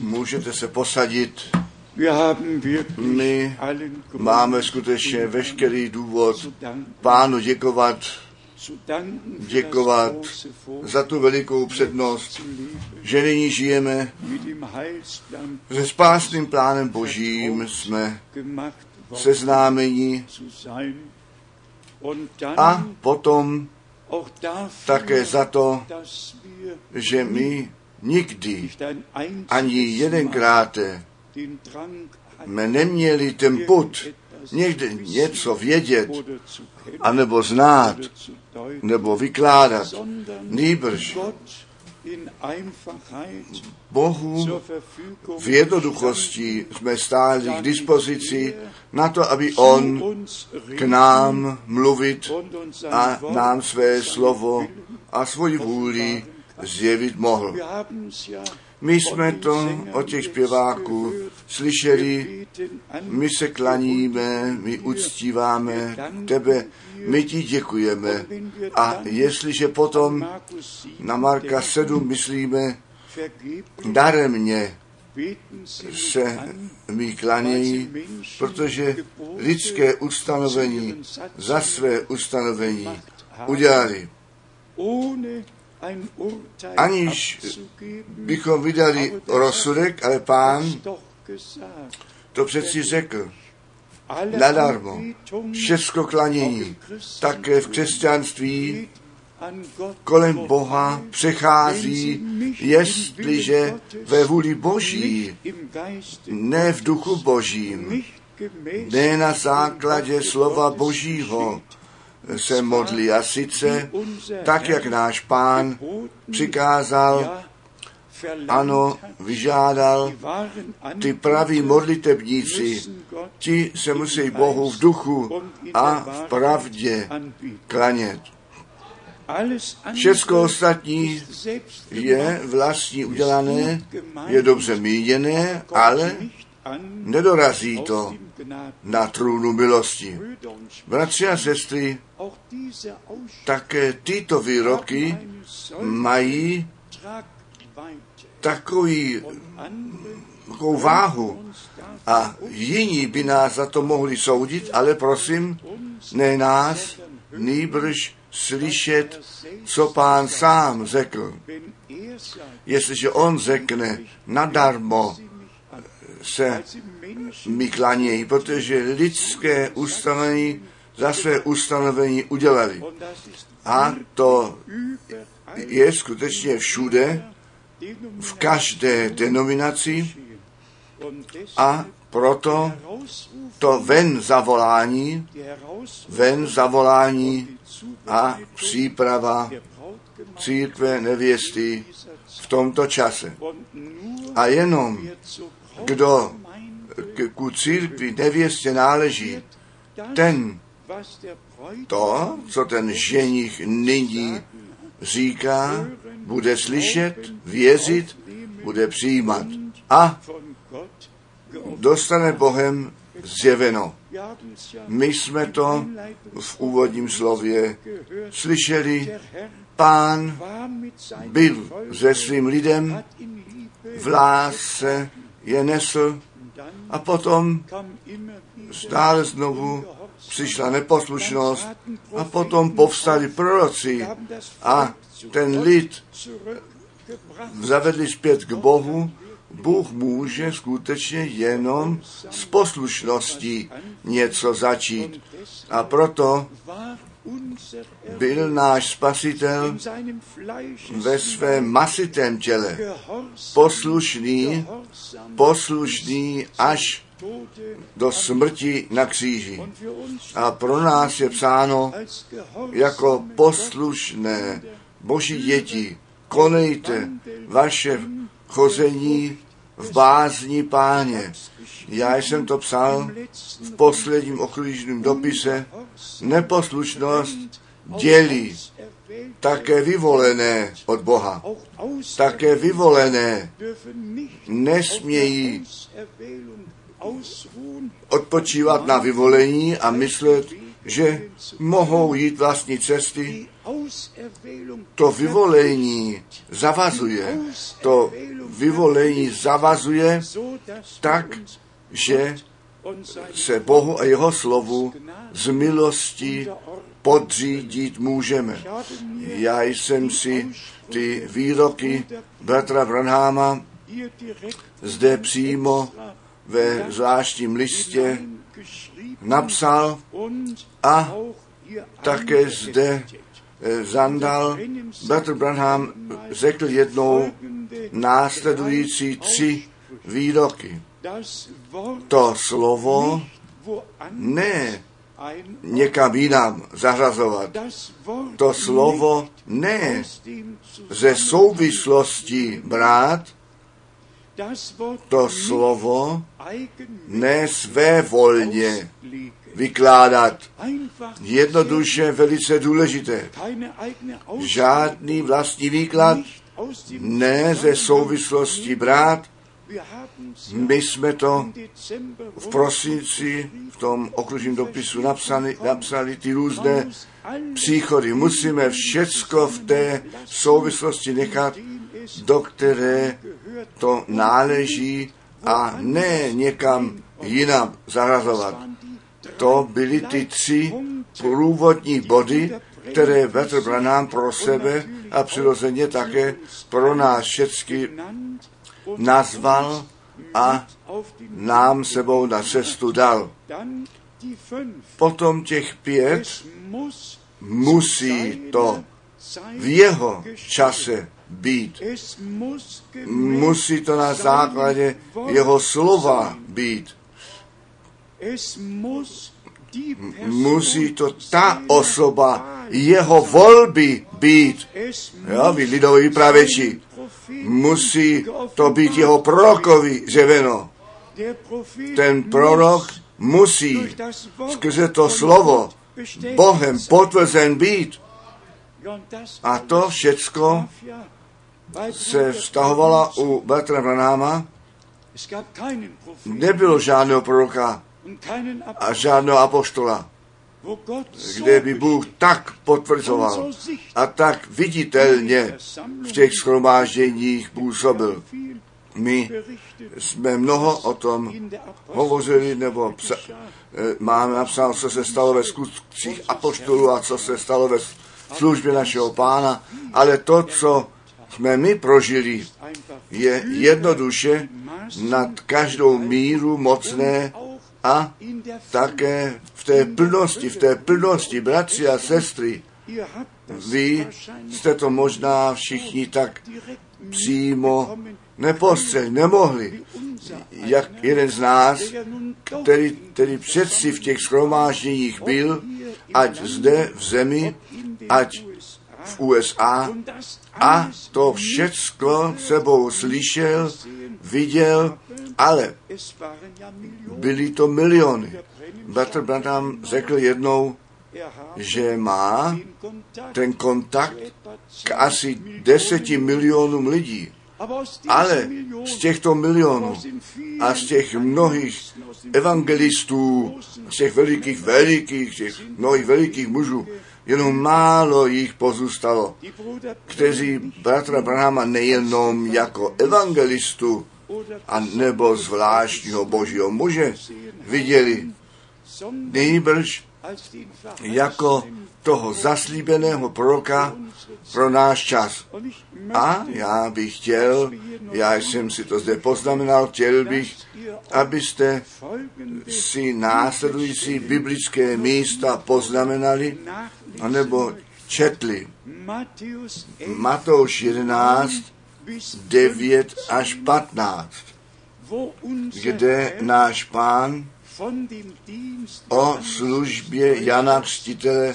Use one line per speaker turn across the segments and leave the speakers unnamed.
Můžete se posadit. My máme skutečně veškerý důvod pánu děkovat děkovat za tu velikou přednost, že nyní žijeme. Se spásným plánem božím, jsme seznámeni. A potom také za to, že my nikdy ani jedenkrát jsme neměli ten put někde něco vědět, anebo znát, nebo vykládat. Nýbrž Bohu v jednoduchosti jsme stáli k dispozici na to, aby On k nám mluvit a nám své slovo a svoji vůli zjevit mohl. My jsme to od těch zpěváků slyšeli, my se klaníme, my uctíváme tebe, my ti děkujeme. A jestliže potom
Markus 7,
na Marka
der
7 myslíme, daremně se mi klanějí, protože lidské ustanovení za své ustanovení udělali. Aniž bychom vydali rozsudek, ale pán to přeci řekl. Nadarmo. Všecko klanění, také v křesťanství kolem Boha přechází, jestliže ve vůli Boží, ne v duchu Božím, ne na základě slova Božího. Se modlí. A sice tak, jak náš pán přikázal, ano, vyžádal, ty praví modlitebníci, ti se musí Bohu v duchu a v pravdě klanět. Všecko ostatní je vlastní udělané, je dobře míněné, ale nedorazí to na trůnu milosti. Bratři a sestry, také tyto výroky mají takový, takovou váhu a jiní by nás za to mohli soudit, ale prosím, ne nás, nýbrž slyšet, co pán sám řekl. Jestliže on řekne, nadarmo se mi klanějí, protože lidské ustanovení za své ustanovení udělali. A to je skutečně všude, v každé denominaci a proto to ven zavolání, ven zavolání a příprava církve nevěsty v tomto čase. A jenom kdo ku církvi nevěstě náleží, ten to, co ten ženich nyní říká, bude slyšet, věřit, bude přijímat a dostane Bohem zjeveno. My jsme to v úvodním slově slyšeli. Pán byl se svým lidem, v lásce je nesl a potom stále znovu přišla neposlušnost a potom povstali proroci a ten lid zavedli zpět k Bohu. Bůh může skutečně jenom s poslušností něco začít. A proto byl náš spasitel ve svém masitém těle poslušný, poslušný až do smrti na kříži. A pro nás je psáno jako poslušné boží děti, konejte vaše chození v bázni páně. Já jsem to psal v posledním oklížném dopise. Neposlušnost dělí také vyvolené od Boha. Také vyvolené nesmějí odpočívat na vyvolení a myslet, že mohou jít vlastní cesty, to vyvolení zavazuje. To vyvolení zavazuje tak, že se Bohu a jeho slovu z milosti podřídit můžeme. Já jsem si ty výroky bratra Branháma zde přímo ve zvláštním listě napsal a také zde zandal. Bratr Branham řekl jednou následující tři výroky. To slovo ne někam jinam
Wort
To slovo ne ze souvislosti brát, to slovo ne své volně. Vykládat. Jednoduše velice důležité. Žádný vlastní výklad ne ze souvislosti brát. My jsme to v prosinci v tom okružním dopisu napsali, napsali ty různé příchody. Musíme všecko v té souvislosti nechat, do které to náleží a ne někam jinam zarazovat. To byly ty tři průvodní body, které Petr Branham pro sebe a přirozeně také pro nás všechny nazval a nám sebou na cestu dal. Potom těch pět musí to v jeho čase být. Musí to na základě jeho slova být. Musí to ta osoba jeho volby být. Jo, vy lidoví pravěči. Musí to být jeho prorokovi řeveno. Ten prorok musí skrze to slovo Bohem potvrzen být. A to všecko se vztahovala u Bertra Branhama. Nebylo žádného proroka a žádného apoštola, kde by Bůh tak potvrzoval a tak viditelně v těch schromážděních působil. My jsme mnoho o tom hovořili, nebo psa, máme napsáno, co se stalo ve skutcích apoštolů a co se stalo ve službě našeho pána, ale to, co jsme my prožili, je jednoduše nad každou míru mocné a také v té plnosti, v té plnosti, bratři a sestry, vy jste to možná všichni tak přímo nepostřeli, nemohli, jak jeden z nás, který, který přeci v těch schromážděních byl, ať zde v zemi, ať v USA, a to všecko sebou slyšel, viděl, ale byly to miliony. Bratr Branham řekl jednou, že má ten kontakt k asi deseti milionům lidí. Ale z těchto milionů a z těch mnohých evangelistů, z těch velikých, velikých, těch mnohých velikých mužů, jenom málo jich pozůstalo, kteří bratra Brahama nejenom jako evangelistu a nebo zvláštního božího muže viděli, nejbrž jako toho zaslíbeného proroka pro náš čas. A já bych chtěl, já jsem si to zde poznamenal, chtěl bych, abyste si následující biblické místa poznamenali, anebo četli. Matouš 11, 9 až 15, kde náš pán o službě Jana Křtitele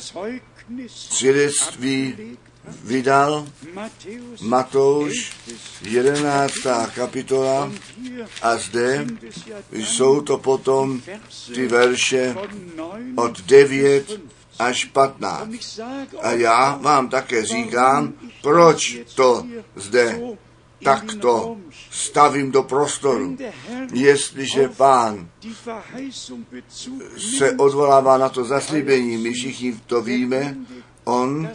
svědectví vydal Matouš 11. kapitola a zde jsou to potom ty verše od 9 až 15. A já vám také říkám, proč to zde takto stavím do prostoru. Jestliže pán se odvolává na to zaslíbení, my všichni to víme, on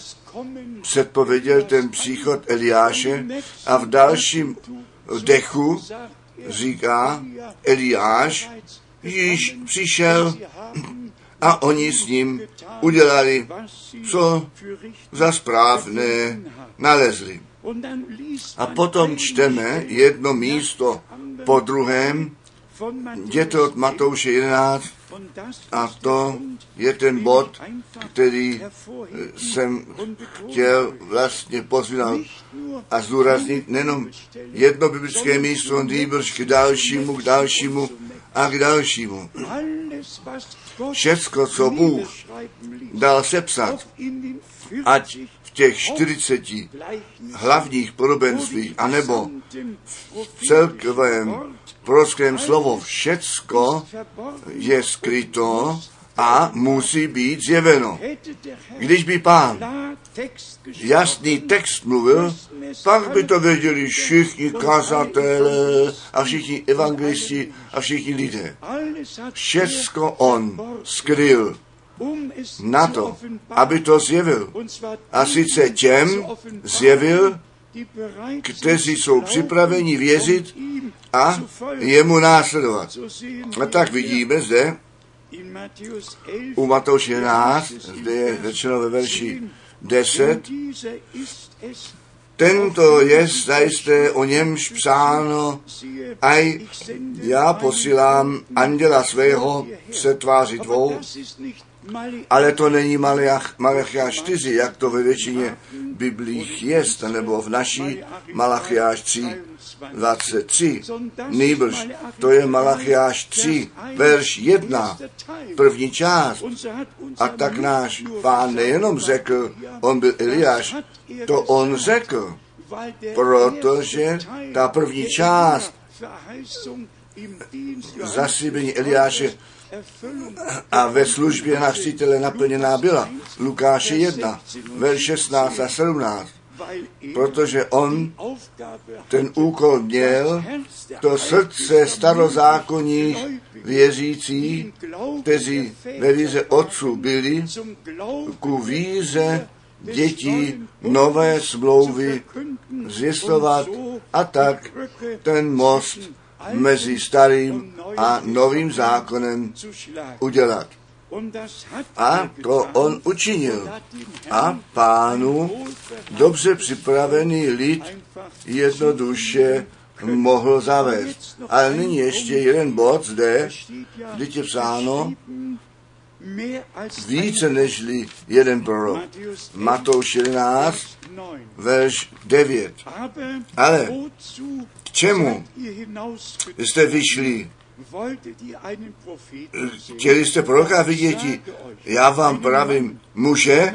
předpověděl ten příchod Eliáše a v dalším dechu říká Eliáš, již přišel a oni s ním udělali, co za správné nalezli. A potom čteme jedno místo po druhém, je to od Matouše 11, a to je ten bod, který jsem chtěl vlastně pozvinat a zdůraznit nejenom jedno biblické místo, nýbrž k dalšímu, k dalšímu a k dalšímu. Všecko, co Bůh dal sepsat, ať v těch 40 hlavních podobenstvích, anebo v celkovém prorockém slovo, všecko je skryto a musí být zjeveno. Když by pán jasný text mluvil, pak by to věděli všichni kazatelé a všichni evangelisti a všichni lidé. Všecko on skryl na to, aby to zjevil. A sice těm zjevil, kteří jsou připraveni věřit a jemu následovat. A tak vidíme zde, u Matouš 11, zde je řečeno ve verši 10, tento je zajisté o němž psáno, aj já posílám anděla svého se tváři tvou, ale to není Malachiáš 4, jak to ve většině biblích jest, nebo v naší Malachiáš 3, 23. Nýbrž, to je Malachiáš 3, verš 1, první část. A tak náš pán nejenom řekl, on byl Eliáš, to on řekl, protože ta první část zaslíbení Eliáše a ve službě na chřtitele naplněná byla. Lukáše 1, verš 16 a 17 protože on ten úkol měl, to srdce starozákonních věřících, kteří ve víze otců byli, ku víze dětí nové smlouvy zjistovat a tak ten most mezi starým a novým zákonem udělat. A to on učinil. A pánu dobře připravený lid jednoduše mohl zavést. Ale nyní ještě jeden bod zde, kdy je psáno, více nežli jeden prorok. Matouš 11, verš 9. Ale čemu jste vyšli? Chtěli jste proroka vidět? Já vám pravím, muže,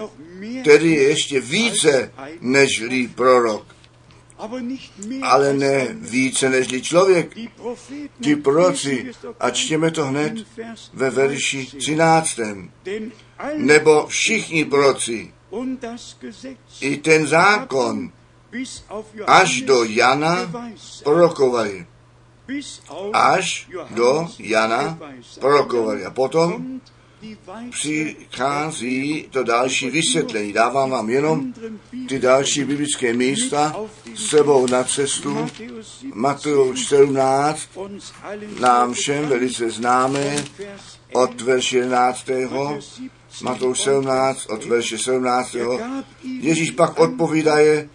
který je ještě více nežli prorok ale ne více nežli člověk. Ti proroci, a čtěme to hned ve verši 13. Nebo všichni proroci, i ten zákon, až do Jana prorokovali. Až do Jana prorokovali. A potom přichází to další vysvětlení. Dávám vám jenom ty další biblické místa s sebou na cestu. Matouš 17, nám všem velice známé, od verše 11. Matouš 17, od verše 17. Ježíš pak odpovídaje,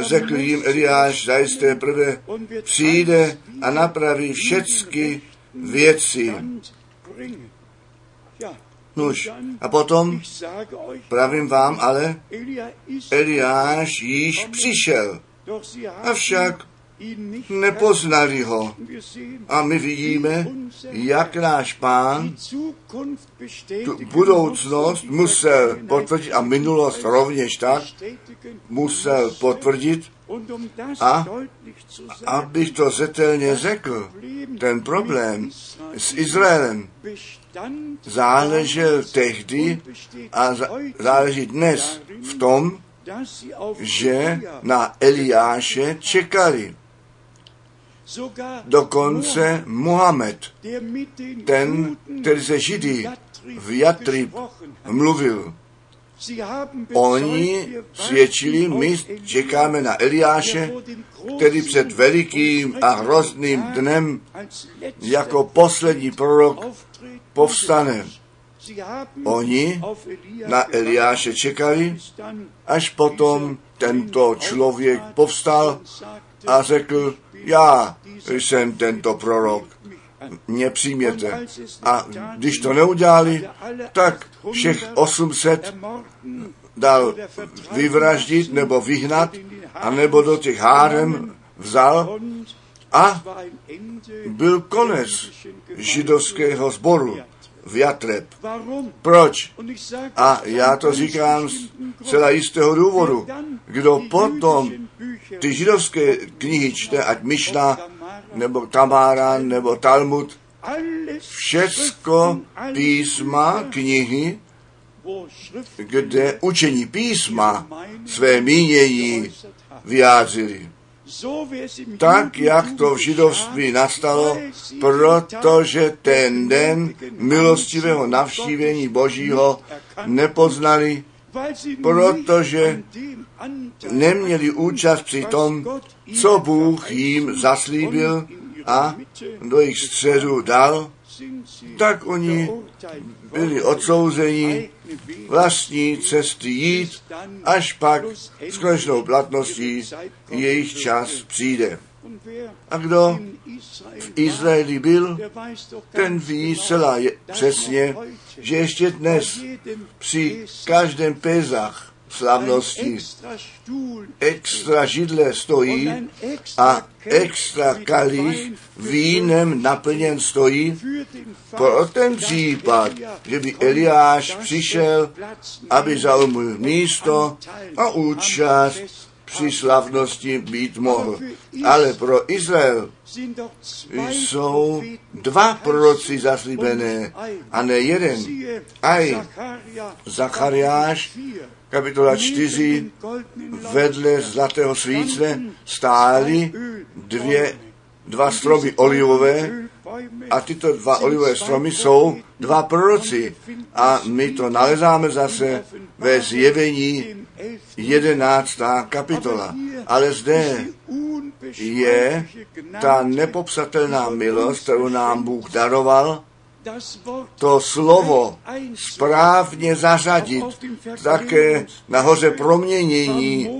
řekl jim Eliáš, zajisté prvé přijde a napraví všechny věci. Nuž, a potom, pravím vám, ale Eliáš již přišel, avšak nepoznali ho. A my vidíme, jak náš pán tu budoucnost musel potvrdit a minulost rovněž tak musel potvrdit a abych to zetelně řekl, ten problém s Izraelem záležel tehdy a záleží dnes v tom, že na Eliáše čekali. Dokonce Mohamed, ten, který se Židy v Jatrib mluvil, Oni svědčili, my čekáme na Eliáše, který před velikým a hrozným dnem jako poslední prorok povstane. Oni na Eliáše čekali, až potom tento člověk povstal a řekl, já jsem tento prorok, mě přijměte. A když to neudělali, tak všech 800 dal vyvraždit nebo vyhnat, a nebo do těch hárem vzal a byl konec židovského sboru v Jatreb. Proč? A já to říkám z celá jistého důvodu. Kdo potom ty židovské knihy čte, ať Myšna, nebo Tamára, nebo Talmud, všecko písma, knihy, kde učení písma své mínění vyjádřili. Tak, jak to v židovství nastalo, protože ten den milostivého navštívení Božího nepoznali, protože neměli účast při tom, co Bůh jim zaslíbil a do jejich středu dal, tak oni byli odsouzeni vlastní cesty jít, až pak s konečnou platností jejich čas přijde. A kdo v Izraeli byl, ten ví celá je, přesně, že ještě dnes při každém Pezach slavnosti. Extra židle stojí a extra kalich vínem naplněn stojí. Pro ten případ, že by Eliáš přišel, aby zaujmul místo a účast při slavnosti být mohl. Ale pro Izrael jsou dva proroci zaslíbené a ne jeden. Aj Zachariáš kapitola 4, vedle zlatého svícne stály dvě, dva stromy olivové a tyto dva olivové stromy jsou dva proroci. A my to nalezáme zase ve zjevení 11. kapitola. Ale zde je ta nepopsatelná milost, kterou nám Bůh daroval, to slovo správně zařadit. Také nahoře proměnění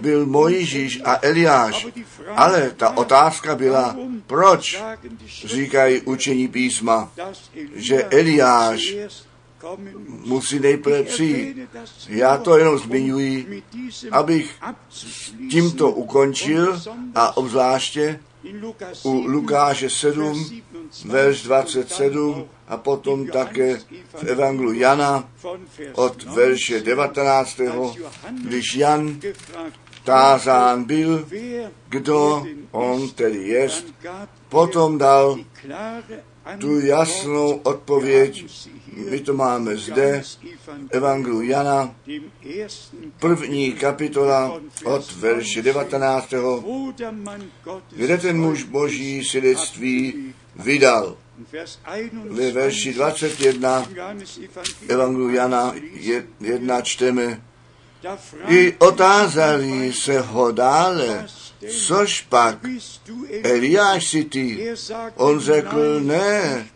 byl Mojžíš a Eliáš. Ale ta otázka byla, proč říkají učení písma, že Eliáš musí nejprve přijít. Já to jenom zmiňuji, abych tímto ukončil a obzvláště u Lukáše 7, verš 27 a potom také v Evangelu Jana od verše 19. když Jan tázán byl, kdo on tedy jest, potom dal tu jasnou odpověď, my to máme zde, Evangelu Jana, první kapitola od verše 19. kde ten muž boží svědectví vydal. Ve verši 21 Evangelu Jana 1 čteme, i otázali se ho dále, což pak, Eliáš si ty? On řekl, ne,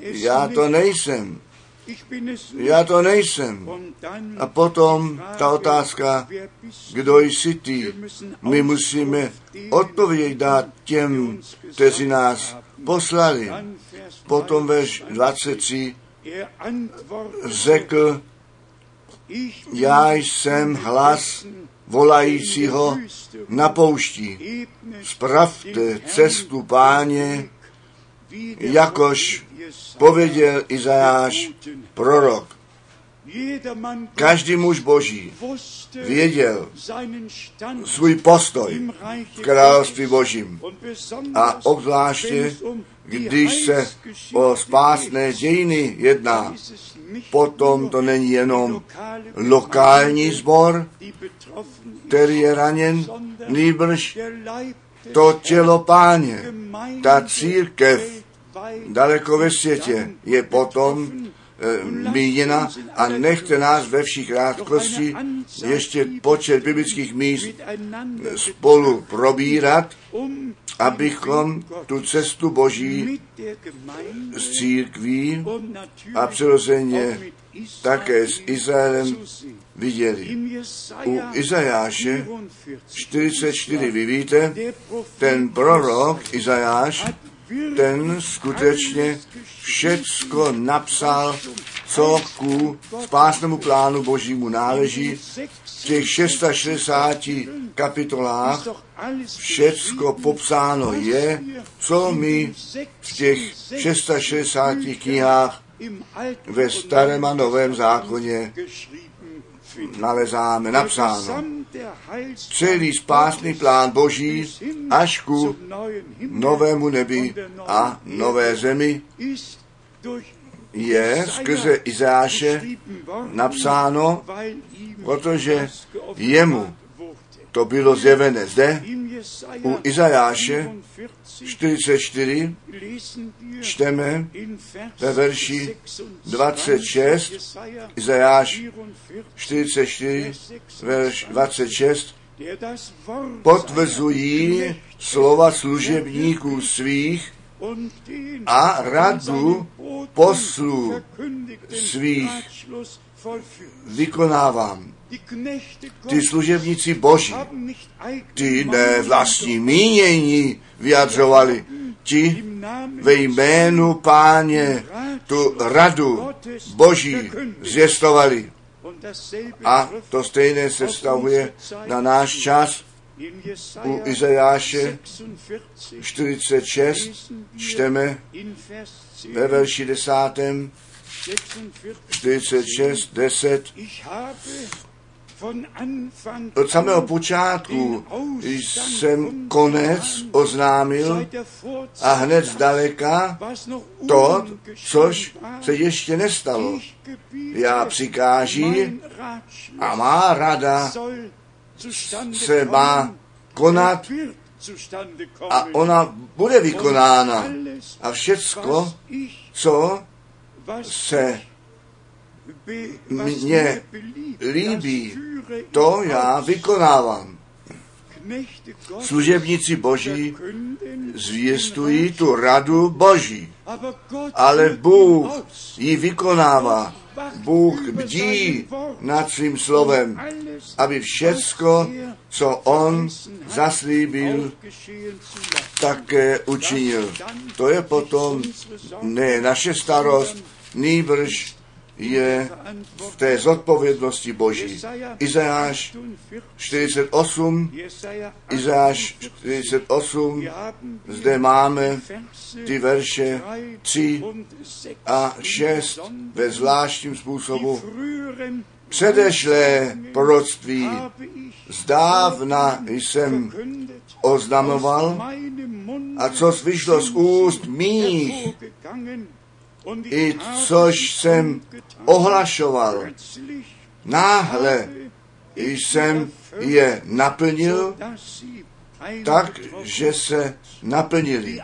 já to nejsem. Já to nejsem. A potom ta otázka, kdo jsi ty? My musíme odpověď dát těm, kteří nás poslali. Potom verš 23 řekl, já jsem hlas volajícího na poušti. Spravte cestu páně, jakož pověděl Izajáš prorok. Každý muž boží věděl svůj postoj v království božím. A obzvláště, když se o spásné dějiny jedná, potom to není jenom lokální sbor, který je raněn, nýbrž to tělo páně, ta církev daleko ve světě je potom e, míněna a nechte nás ve všech krátkosti ještě počet biblických míst spolu probírat, abychom tu cestu Boží s církví a přirozeně také s Izraelem viděli. U Izajáše 44, vy víte, ten prorok Izajáš, ten skutečně všecko napsal, co ku spásnému plánu božímu náleží. V těch 660 kapitolách všecko popsáno je, co my v těch 660 knihách ve starém a novém zákoně nalezáme napsáno. Celý spásný plán Boží až ku novému nebi a nové zemi je skrze Izáše napsáno, protože jemu to bylo zjevené zde, u Izajáše 44 čteme ve verši 26, Izajáš 44, verš 26, potvrzují slova služebníků svých a radu poslů svých vykonávám. Ty služebníci Boží, ty ne vlastní mínění vyjadřovali, ti ve jménu páně tu radu Boží zvěstovali. A to stejné se vztahuje na náš čas. U Izajáše 46 čteme ve verši desátém 46, 10. Od samého počátku jsem konec oznámil a hned zdaleka to, což se ještě nestalo. Já přikáží a má rada se má konat a ona bude vykonána. A všecko, co se mně líbí, to já vykonávám. Služebníci Boží zvěstují tu radu Boží, ale Bůh ji vykonává. Bůh bdí nad svým slovem, aby všecko, co On zaslíbil, také učinil. To je potom ne naše starost, nýbrž je v té zodpovědnosti Boží. Izajáš 48, Izajáš 48, zde máme ty verše 3 a 6 ve zvláštním způsobu. Předešlé proroctví zdávna jsem oznamoval a co vyšlo z úst mých, i což jsem ohlašoval. Náhle jsem je naplnil tak, že se naplnili.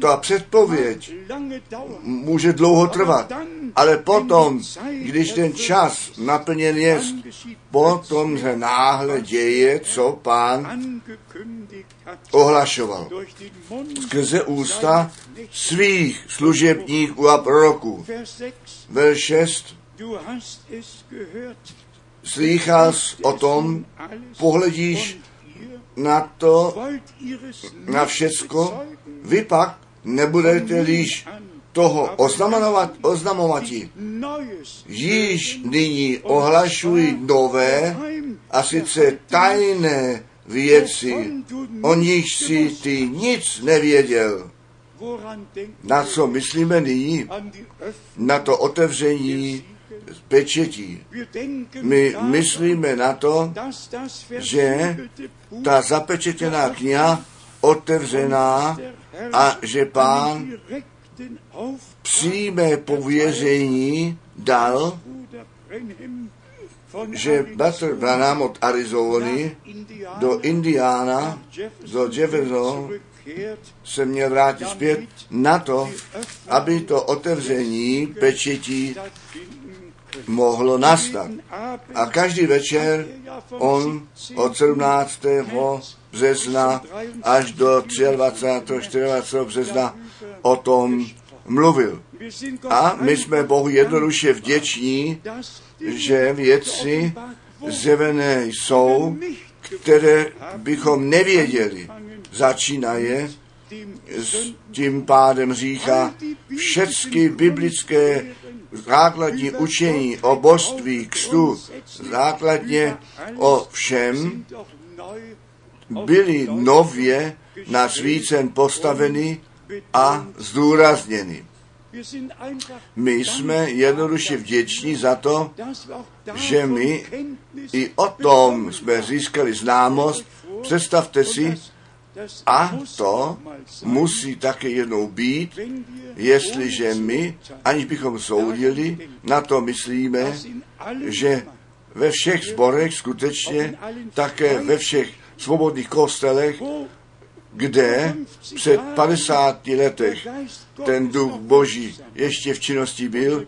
Ta předpověď může dlouho trvat, ale potom, když ten čas naplněn je, potom se náhle děje, co pán ohlašoval. Skrze ústa svých služebníků a proroků. Verš 6. Slýchal o tom, pohledíš na to, na všecko, vy pak nebudete líž toho oznamovat, oznamovati. Již nyní ohlašují nové a sice tajné věci, o nich si ty nic nevěděl. Na co myslíme nyní? Na to otevření pečetí. My myslíme na to, že ta zapečetěná kniha otevřená a že pán přímé pověření dal že Butler Branham od Arizony do Indiana, do Jefferson se měl vrátit zpět na to, aby to otevření pečetí mohlo nastat. A každý večer on od 17. března až do 23. 24. března o tom mluvil. A my jsme Bohu jednoduše vděční, že věci zjevené jsou, které bychom nevěděli. Začínaje s tím pádem říká všechny biblické základní učení o božství, kstu, základně o všem, byly nově na svícen postaveny a zdůrazněny. My jsme jednoduše vděční za to, že my i o tom jsme získali známost. Představte si, a to musí také jednou být, jestliže my, aniž bychom soudili, na to myslíme, že ve všech zborech skutečně, také ve všech svobodných kostelech, kde před 50 letech ten duch boží ještě v činnosti byl,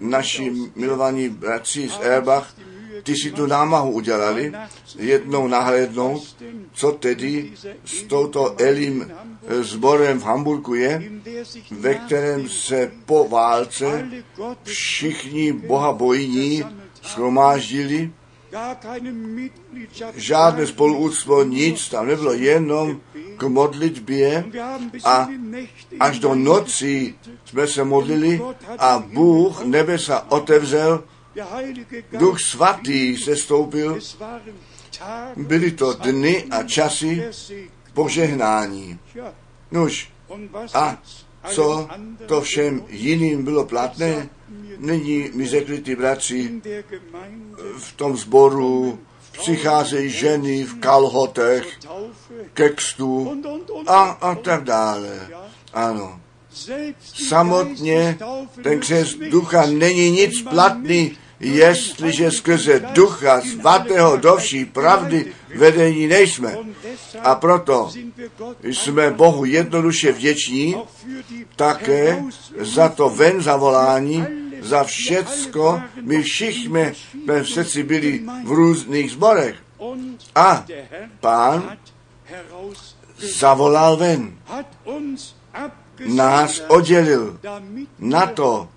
naši milovaní bratři z Erbach, ty si tu námahu udělali, jednou nahlédnout, co tedy s touto Elim sborem v Hamburgu je, ve kterém se po válce všichni boha bojní schromáždili, žádné spoluúctvo, nic, tam nebylo jenom k modlitbě a až do noci jsme se modlili a Bůh nebesa otevřel, Duch svatý se stoupil, byly to dny a časy požehnání. Nuž, a co to všem jiným bylo platné? Nyní mi řekli ty bratři v tom sboru, přicházejí ženy v kalhotech, kextu a, a tak dále. Ano. Samotně ten křes ducha není nic platný, jestliže skrze ducha svatého do vší pravdy vedení nejsme. A proto jsme Bohu jednoduše vděční také za to ven zavolání, za všecko. My všichni jsme přeci byli v různých zborech. A pán zavolal ven. Nás oddělil na to,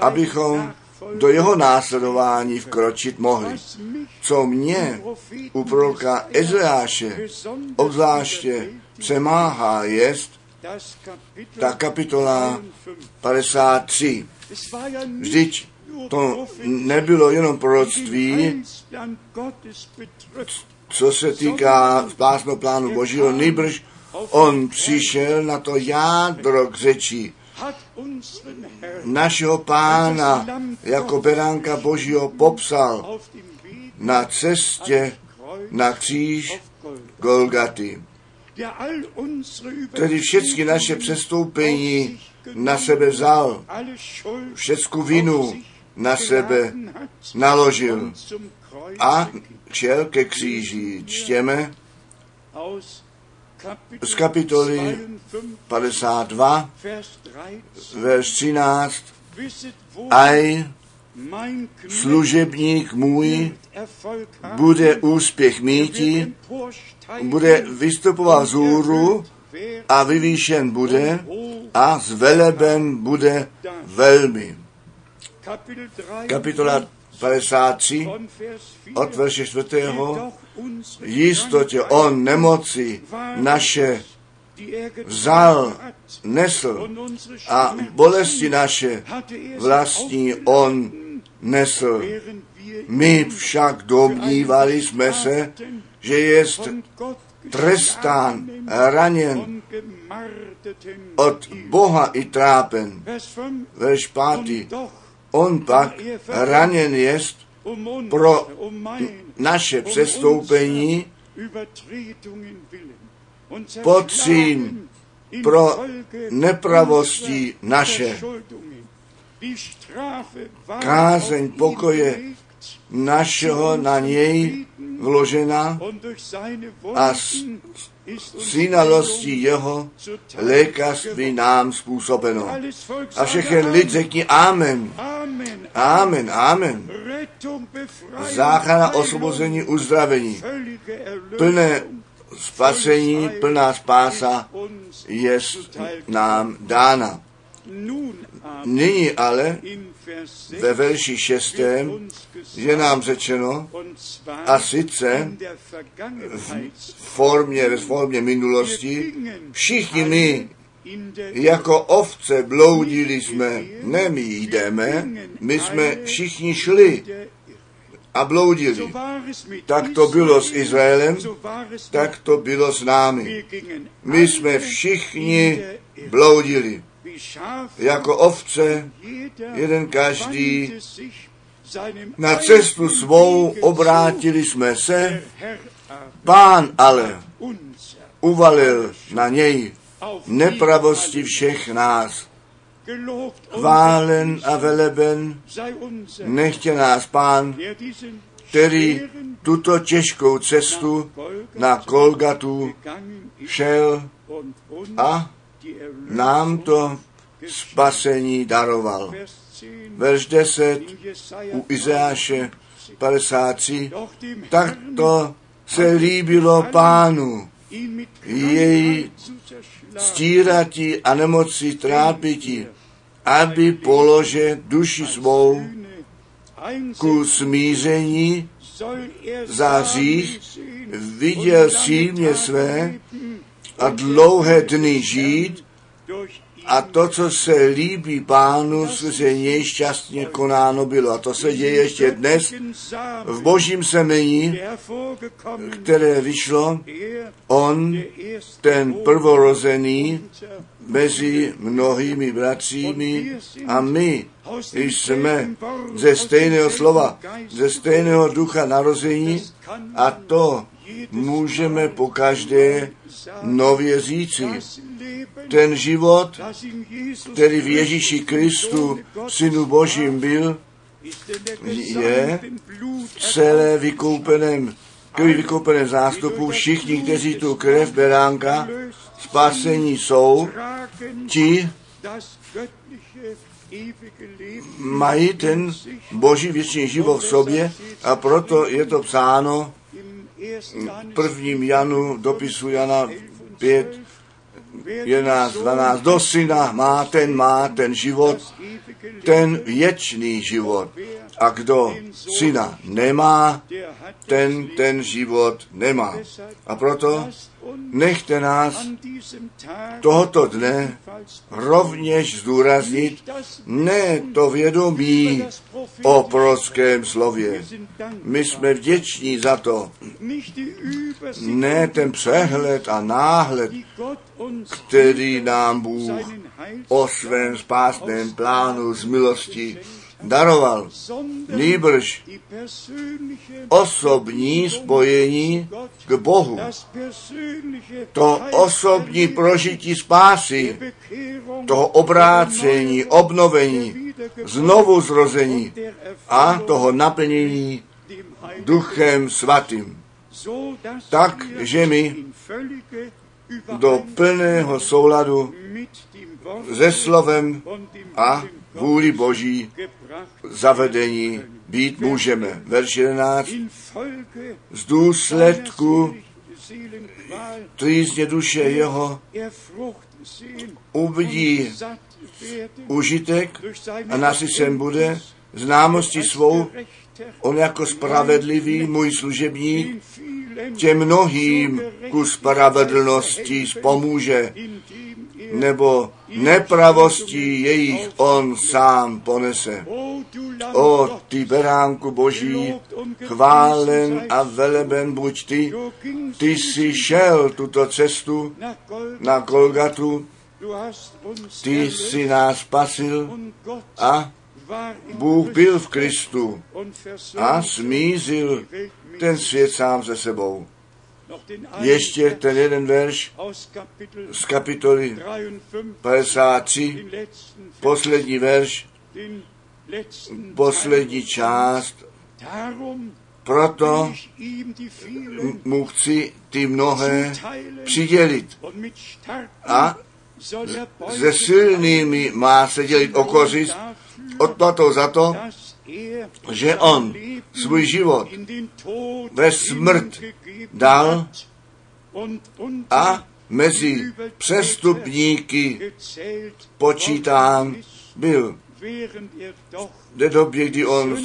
abychom do jeho následování vkročit mohli. Co mě u proroka Ezeáše obzvláště přemáhá jest ta kapitola 53. Vždyť to nebylo jenom proroctví, co se týká spásného plánu Božího, nejbrž on přišel na to jádro k řeči našeho pána jako beránka Božího popsal na cestě na kříž Golgaty. Tedy všechny naše přestoupení na sebe vzal, všecku vinu na sebe naložil a šel ke kříži. Čtěme z kapitoly 52, verš 13, aj služebník můj bude úspěch míti, bude vystupovat z hůru a vyvýšen bude a zveleben bude velmi. Kapitola 53 od verše 4. Jistotě on nemoci naše vzal, nesl a bolesti naše vlastní on nesl. My však domnívali jsme se, že je trestán, raněn, od Boha i trápen. Verš pátý. On pak raněn jest pro naše přestoupení, potřím pro nepravosti naše. Kázeň pokoje našeho na něj vložena a synalostí jeho lékařství nám způsobeno. A všechen lid řekni Amen. Amen, Amen. Záchrana, osvobození, uzdravení. Plné spasení, plná spása je nám dána. Nyní ale ve verši šestém je nám řečeno, a sice v formě, ve formě minulosti, všichni my jako ovce bloudili jsme, ne my jdeme, my jsme všichni šli a bloudili. Tak to bylo s Izraelem, tak to bylo s námi. My jsme všichni bloudili. Jako ovce, jeden každý na cestu svou obrátili jsme se, pán ale uvalil na něj nepravosti všech nás. Chválen a veleben nechtě nás pán, který tuto těžkou cestu na Kolgatu šel a nám to spasení daroval. Verš 10 u Izeáše 53. Tak to se líbilo pánu, jej stíratí a nemoci trápití, aby polože duši svou ku smíření za hřích, viděl símě své a dlouhé dny žít a to, co se líbí pánu, se něj šťastně konáno bylo. A to se děje ještě dnes v božím semení, které vyšlo, on, ten prvorozený, mezi mnohými bratřími a my jsme ze stejného slova, ze stejného ducha narození a to můžeme po každé nově říci. Ten život, který v Ježíši Kristu, Synu Božím byl, je celé vykoupeném, krví vykoupeném zástupu. Všichni, kteří tu krev beránka spasení jsou, ti mají ten boží věčný život v sobě a proto je to psáno prvním Janu, dopisu Jana 5, 11, 12, do syna má ten, má ten život, ten věčný život. A kdo syna nemá, ten ten život nemá. A proto nechte nás tohoto dne rovněž zdůraznit ne to vědomí o prorockém slově. My jsme vděční za to. Ne ten přehled a náhled, který nám Bůh o svém spásném plánu z milosti daroval, nýbrž osobní spojení k Bohu. To osobní prožití spásy, toho obrácení, obnovení, znovu zrození a toho naplnění duchem svatým. Tak, že my do plného souladu se slovem a vůli Boží zavedení být můžeme. Verš 11. Z důsledku trýzně duše jeho uvidí užitek a nasycen bude známosti svou, on jako spravedlivý můj služebník těm mnohým ku spravedlnosti pomůže, nebo nepravostí jejich on sám ponese. O ty beránku boží, chválen a veleben buď ty, ty jsi šel tuto cestu na Kolgatu, ty jsi nás spasil a Bůh byl v Kristu a smízil ten svět sám ze sebou. Ještě ten jeden verš z kapitoly 53, poslední verš, poslední část Proto mu chci ty mnohé přidělit. A se silnými má se dělit o kořist odplatou za to, že on svůj život ve smrt dal a mezi přestupníky počítán byl. V době, kdy on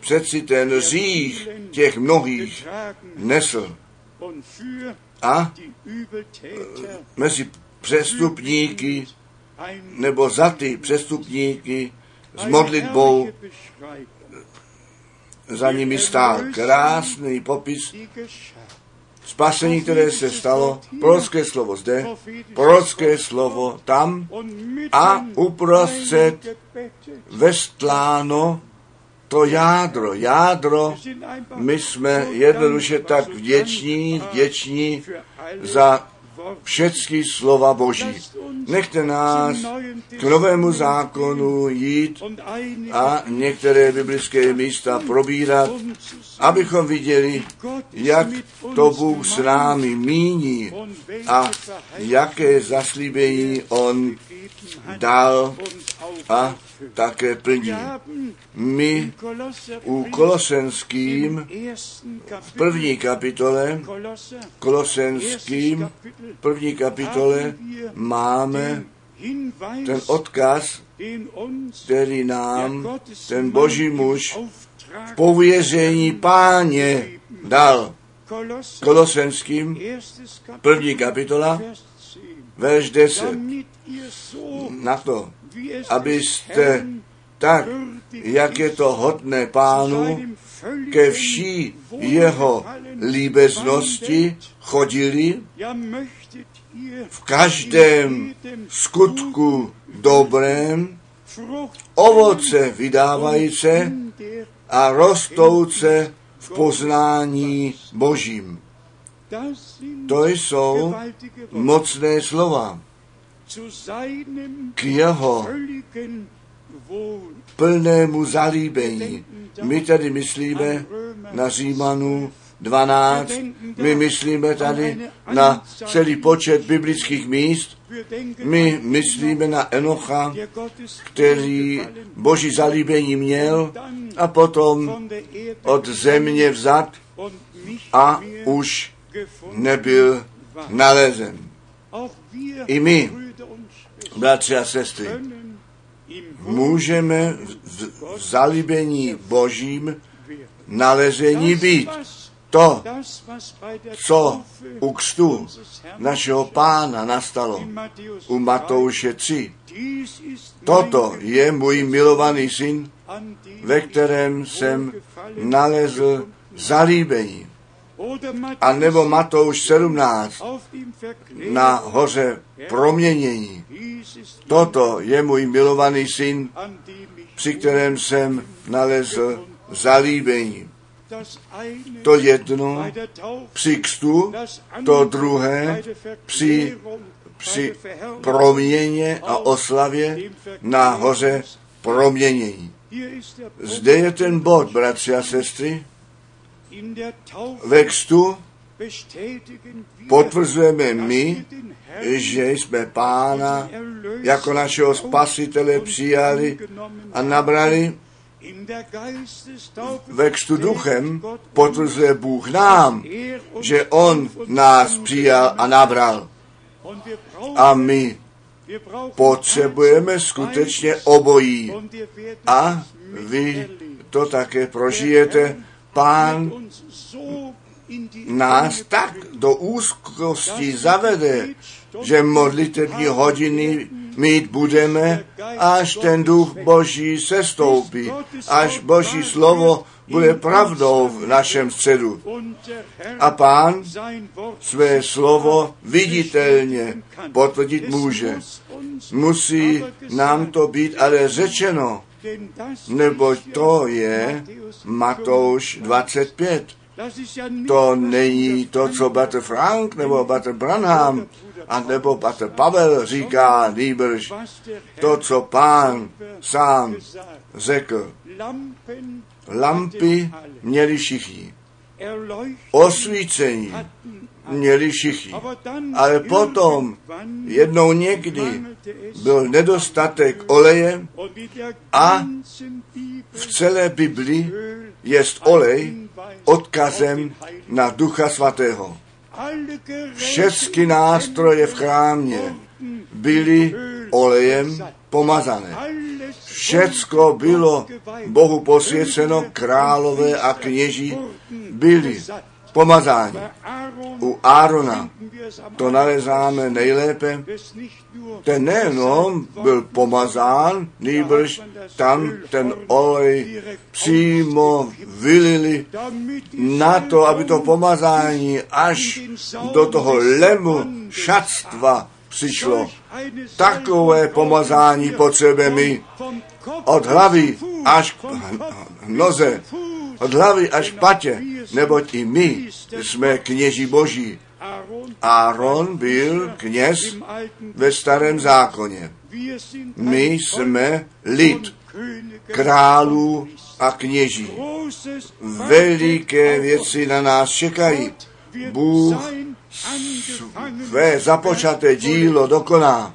přeci ten řích těch mnohých nesl a mezi přestupníky nebo za ty přestupníky s modlitbou za nimi stál krásný popis spasení, které se stalo, prorocké slovo zde, prorocké slovo tam a uprostřed vestláno to jádro, jádro, my jsme jednoduše tak vděční, vděční za všechny slova Boží. Nechte nás k novému zákonu jít a některé biblické místa probírat, abychom viděli, jak to Bůh s námi míní a jaké zaslíbení On dal a také plní. My u Kolosenským v první kapitole, Kolosenským v první kapitole máme ten odkaz, který nám ten boží muž v pověření páně dal. Kolosenským, první kapitola, verš 10. Na to, abyste tak, jak je to hodné pánu, ke vší jeho líbeznosti chodili v každém skutku dobrém, ovoce vydávajíce a rostouce v poznání Božím. To jsou mocné slova k jeho plnému zalíbení. My tady myslíme na Římanu 12, my myslíme tady na celý počet biblických míst, my myslíme na Enocha, který boží zalíbení měl a potom od země vzat a už nebyl nalezen. I my, bratři a sestry, můžeme v, v zalíbení božím nalezení být. To, co u kstu našeho pána nastalo u Matouše 3. Toto je můj milovaný syn, ve kterém jsem nalezl zalíbení. A nebo Matouš 17 na hoře proměnění. Toto je můj milovaný syn, při kterém jsem nalezl zalíbení. To jedno při kstu, to druhé při, při proměně a oslavě na hoře proměnění. Zde je ten bod, bratři a sestry. Ve kstu potvrzujeme my, že jsme pána jako našeho spasitele přijali a nabrali ve kstu duchem potvrzuje Bůh nám, že On nás přijal a nabral. A my potřebujeme skutečně obojí. A vy to také prožijete. Pán nás tak do úzkosti zavede, že modlitební hodiny mít budeme, až ten duch Boží sestoupí, až Boží slovo bude pravdou v našem středu. A pán své slovo viditelně potvrdit může. Musí nám to být ale řečeno, nebo to je Matouš 25. To není to, co Bater Frank nebo Bater Branham a nebo Bater Pavel říká, nýbrž to, co pán sám řekl. Lampy měli všichni. Osvícení měli všichni. Ale potom jednou někdy byl nedostatek oleje a v celé Bibli je olej odkazem na Ducha Svatého. Všechny nástroje v chrámě byly olejem pomazané. Všecko bylo Bohu posvěceno, králové a kněží byli pomazáni. U Árona to nalezáme nejlépe. Ten nejenom byl pomazán, nýbrž tam ten olej přímo vylili na to, aby to pomazání až do toho lemu šatstva přišlo. Takové pomazání potřebujeme od hlavy až k noze, od hlavy až patě, neboť i my jsme kněží boží. Áron byl kněz ve starém zákoně. My jsme lid králů a kněží. Veliké věci na nás čekají. Bůh své započaté dílo dokoná.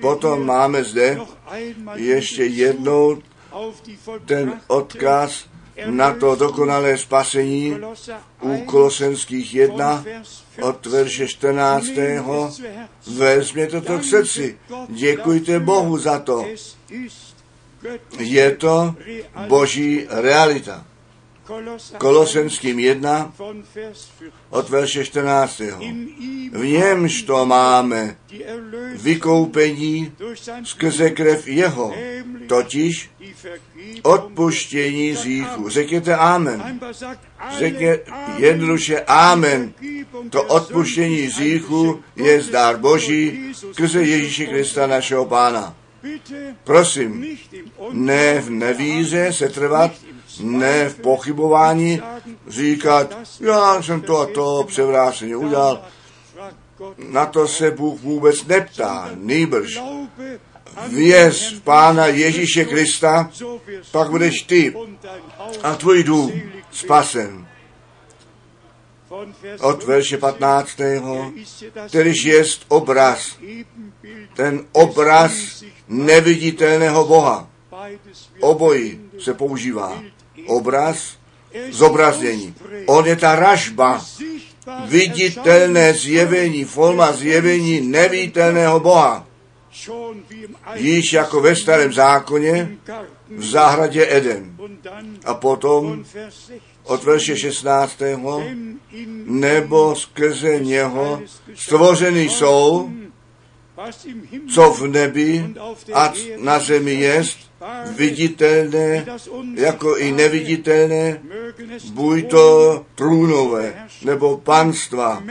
Potom máme zde ještě jednou ten odkaz na to dokonalé spasení u Kolosenských 1 od verše 14. Vezměte to k srdci. Děkujte Bohu za to. Je to boží realita. Kolosenským 1 od verše 14. V němž to máme vykoupení skrze krev jeho, totiž odpuštění říchu. Řekněte Amen. Řekně jednoduše Amen. To odpuštění říchu je zdár Boží skrze Ježíše Krista našeho Pána. Prosím, ne v nevíře se trvat, ne v pochybování říkat, já jsem to a to převráceně udělal. Na to se Bůh vůbec neptá, nýbrž. Věz v Pána Ježíše Krista, pak budeš ty a tvůj dům spasen. Od verše 15. kterýž jest obraz, ten obraz neviditelného Boha. Obojí se používá obraz, zobrazení. On je ta ražba, viditelné zjevení, forma zjevení neviditelného Boha. Již jako ve starém zákoně v zahradě Eden. A potom od verše 16. nebo skrze něho stvořený jsou, co v nebi a na zemi jest, viditelné jako i neviditelné, buď to trůnové, nebo panstva,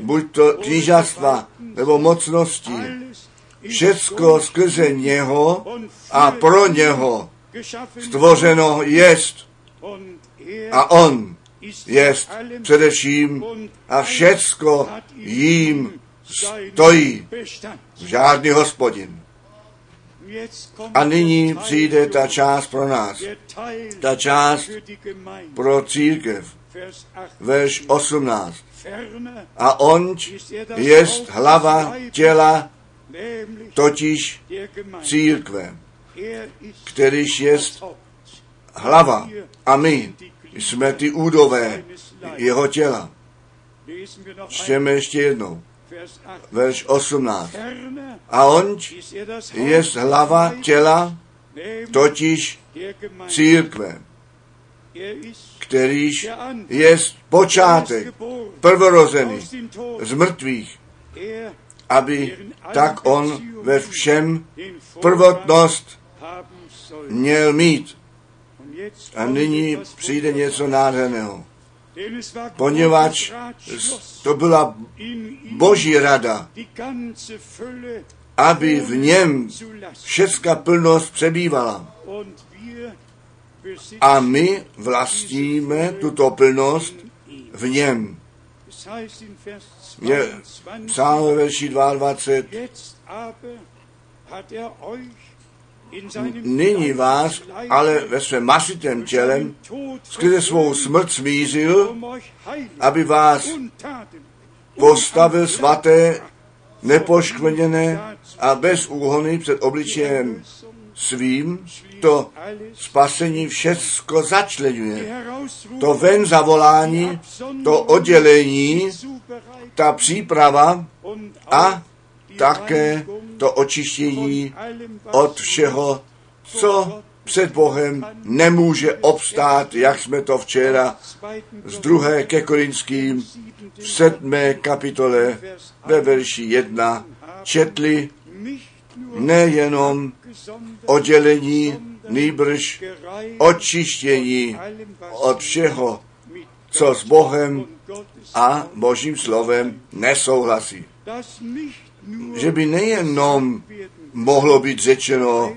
buď to knížastva, nebo mocnosti. Všecko skrze něho a pro něho stvořeno jest. A on jest především a všecko jím stojí. Žádný hospodin. A nyní přijde ta část pro nás. Ta část pro církev. Verš 18. A on jest hlava těla, totiž církve, kterýž jest hlava. A my jsme ty údové jeho těla. Čteme ještě jednou verš 18. A on je hlava těla, totiž církve, kterýž je počátek, prvorozený z mrtvých, aby tak on ve všem prvotnost měl mít. A nyní přijde něco nádherného poněvadž to byla boží rada, aby v něm všecká plnost přebývala. A my vlastníme tuto plnost v něm. Je psáno ve verši 22. nyní vás, ale ve svém masitém tělem, skrze svou smrt smířil, aby vás postavil svaté, nepoškvrněné a bez úhony před obličejem svým, to spasení všecko začlenuje. To ven zavolání, to oddělení, ta příprava a také to očištění od všeho, co před Bohem nemůže obstát, jak jsme to včera z druhé ke Korinským v sedmé kapitole ve verši 1 četli nejenom oddělení, nýbrž očištění od všeho, co s Bohem a Božím slovem nesouhlasí. Že by nejenom mohlo být řečeno,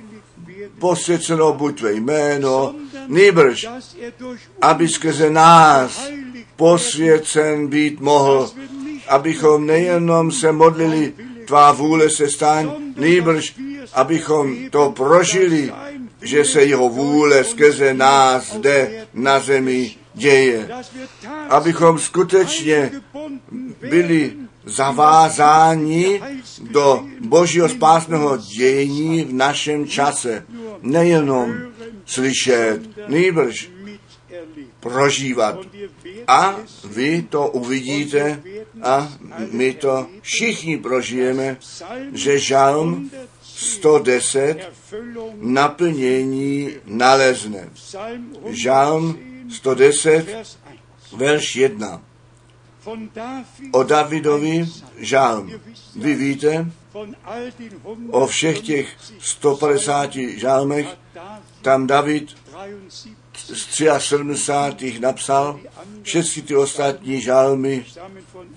posvěceno buď tvé jméno, nýbrž, aby skrze nás posvěcen být mohl, abychom nejenom se modlili, tvá vůle se staň, nýbrž, abychom to prožili, že se jeho vůle skrze nás zde na zemi děje. Abychom skutečně byli zavázáni do božího spásného dějení v našem čase. Nejenom slyšet, nýbrž prožívat. A vy to uvidíte a my to všichni prožijeme, že žalm 110 naplnění nalezne. Žalm 110, verš 1. O Davidovi žálm. Vy víte, o všech těch 150 žálmech, tam David z 73. napsal, všechny ty ostatní žálmy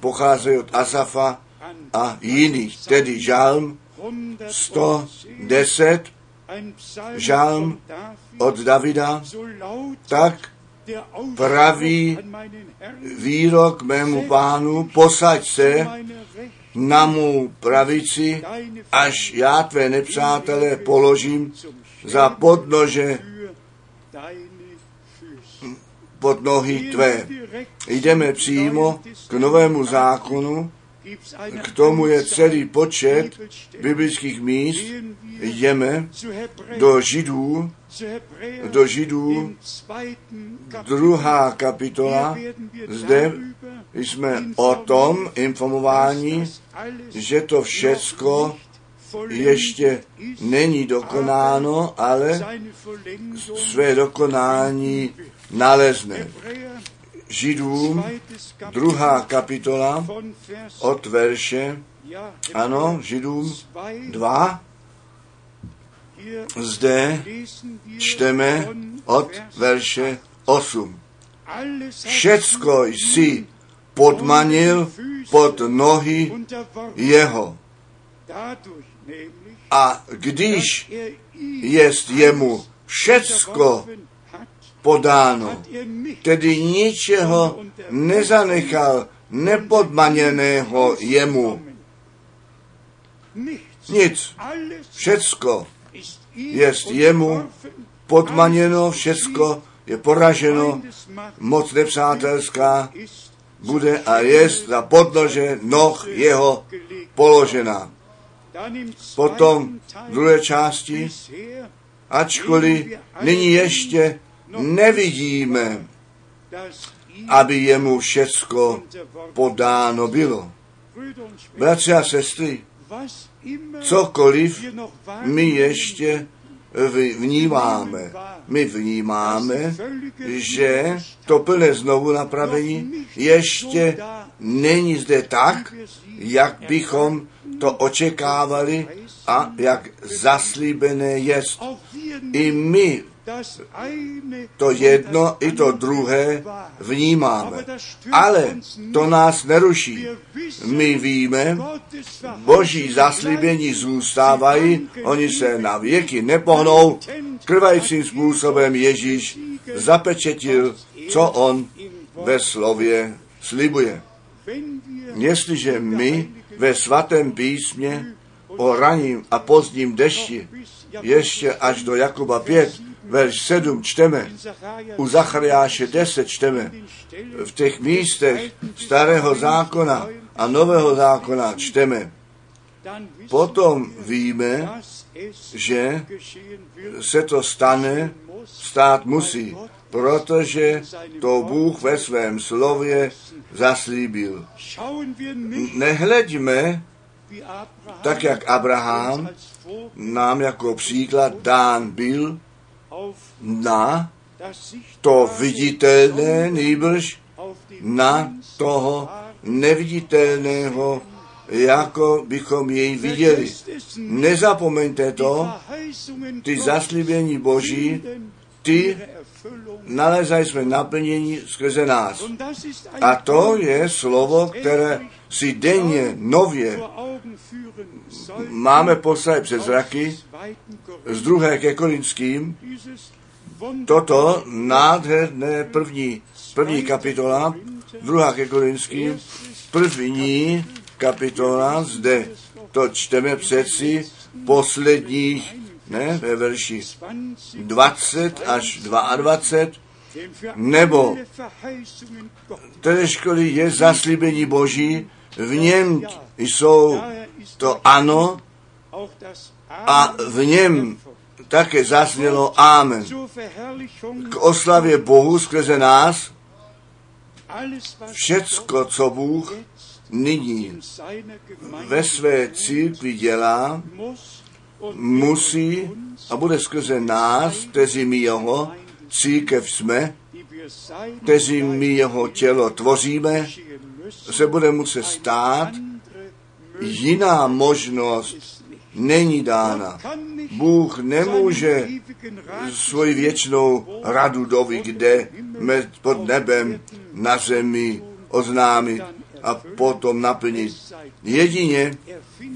pocházejí od Asafa a jiných, tedy žálm 110, žálm od Davida, tak praví výrok mému pánu, posaď se na mou pravici, až já tvé nepřátelé položím za podnože pod nohy tvé. Jdeme přímo k novému zákonu, k tomu je celý počet biblických míst. Jdeme do Židů, do Židů, druhá kapitola. Zde jsme o tom informováni, že to všecko ještě není dokonáno, ale své dokonání nalezne. Židům, druhá kapitola od verše, ano, Židům 2, zde čteme od verše 8. Všecko jsi podmanil pod nohy jeho. A když jest jemu všecko podáno, tedy ničeho nezanechal nepodmaněného jemu. Nic, všecko jest jemu podmaněno, všecko je poraženo, moc nepřátelská bude a jest na podnože noh jeho položena. Potom v druhé části, ačkoliv nyní ještě nevidíme, aby jemu všecko podáno bylo. Bratři a sestry, cokoliv my ještě vnímáme. My vnímáme, že to plné znovu napravení ještě není zde tak, jak bychom to očekávali a jak zaslíbené jest. I my to jedno i to druhé vnímáme. Ale to nás neruší. My víme, boží zaslíbení zůstávají, oni se na věky nepohnou. Krvajícím způsobem Ježíš zapečetil, co on ve slově slibuje. Jestliže my ve svatém písmě o raním a pozdním dešti, ještě až do Jakuba 5, verš 7 čteme, u Zachariáše 10 čteme, v těch místech starého zákona a nového zákona čteme. Potom víme, že se to stane, stát musí, protože to Bůh ve svém slově zaslíbil. Nehleďme, tak jak Abraham nám jako příklad dán byl, na to viditelné, nejbrž na toho neviditelného, jako bychom jej viděli. Nezapomeňte to, ty zaslíbení Boží, ty nalezají jsme naplnění skrze nás. A to je slovo, které si denně, nově máme postavit před zraky z druhé ke Korinským, toto nádherné první, první kapitola, druhá ke Korinským, první kapitola, zde to čteme přeci posledních, ne, ve verši 20 až 22, nebo školy je zaslíbení Boží, v něm jsou to ano a v něm také zasnělo Amen. K oslavě Bohu skrze nás všecko, co Bůh nyní ve své církvi dělá, musí a bude skrze nás, kteří my jeho církev jsme, kteří my jeho tělo tvoříme, se bude muset stát, jiná možnost není dána. Bůh nemůže svoji věčnou radu doví, kde pod nebem na zemi oznámit a potom naplnit. Jedině,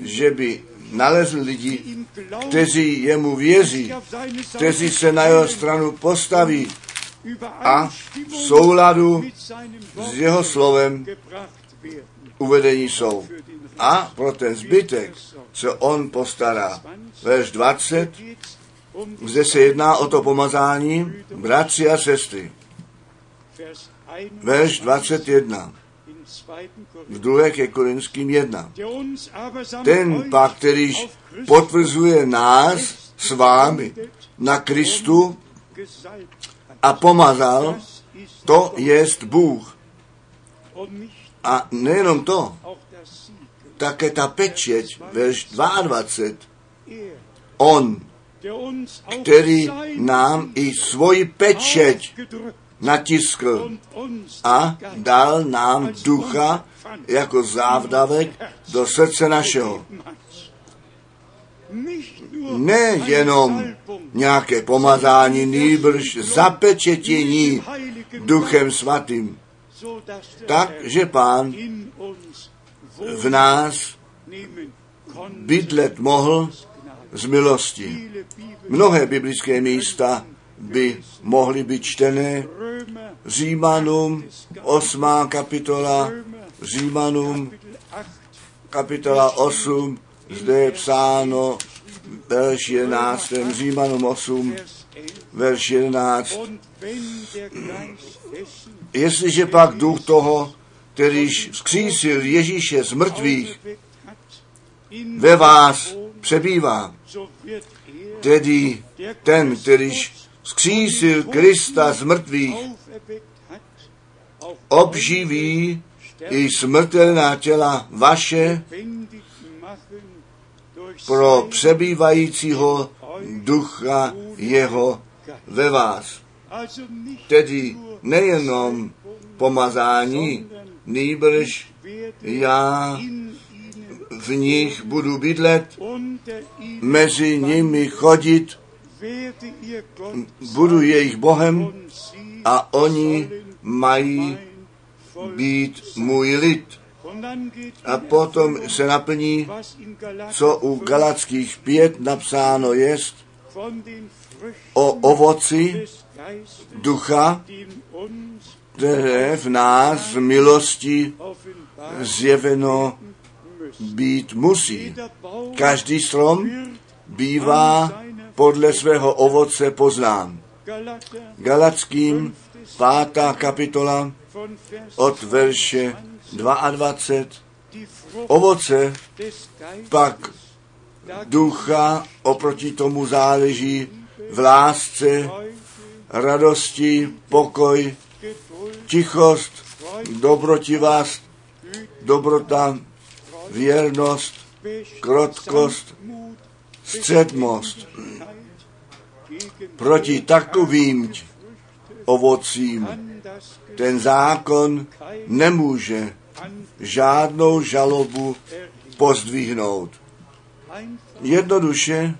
že by nalezl lidi, kteří jemu věří, kteří se na jeho stranu postaví a v souladu s jeho slovem uvedení jsou. A pro ten zbytek, co on postará. Verš 20, zde se jedná o to pomazání, bratři a sestry. Verš 21 v druhé ke Korinským 1. Ten pak, kterýž potvrzuje nás s vámi na Kristu a pomazal, to jest Bůh. A nejenom to, také ta pečeť, verš 22, on, který nám i svoji pečeť natiskl a dal nám ducha jako závdavek do srdce našeho. Nejenom nějaké pomazání, nýbrž zapečetění duchem svatým. Tak, že pán v nás bydlet mohl z milosti. Mnohé biblické místa by mohly být čtené. Římanům 8. kapitola, Římanům kapitola 8, zde je psáno verš 11, Římanům 8, verš 11. Jestliže pak duch toho, kterýž vzkřísil Ježíše z mrtvých, ve vás přebývá, tedy ten, kterýž vzkřísil Krista z mrtvých, obživí i smrtelná těla vaše pro přebývajícího ducha jeho ve vás. Tedy nejenom pomazání, nýbrž já v nich budu bydlet, mezi nimi chodit, budu jejich Bohem a oni mají být můj lid. A potom se naplní, co u Galackých pět napsáno jest o ovoci ducha, které v nás v milosti zjeveno být musí. Každý strom bývá podle svého ovoce poznán. Galackým pátá kapitola od verše 22. Ovoce pak ducha oproti tomu záleží v lásce, radosti, pokoj, tichost, dobrotivost, dobrota, věrnost, krotkost, středmost. Proti takovým ovocím ten zákon nemůže žádnou žalobu pozdvihnout. Jednoduše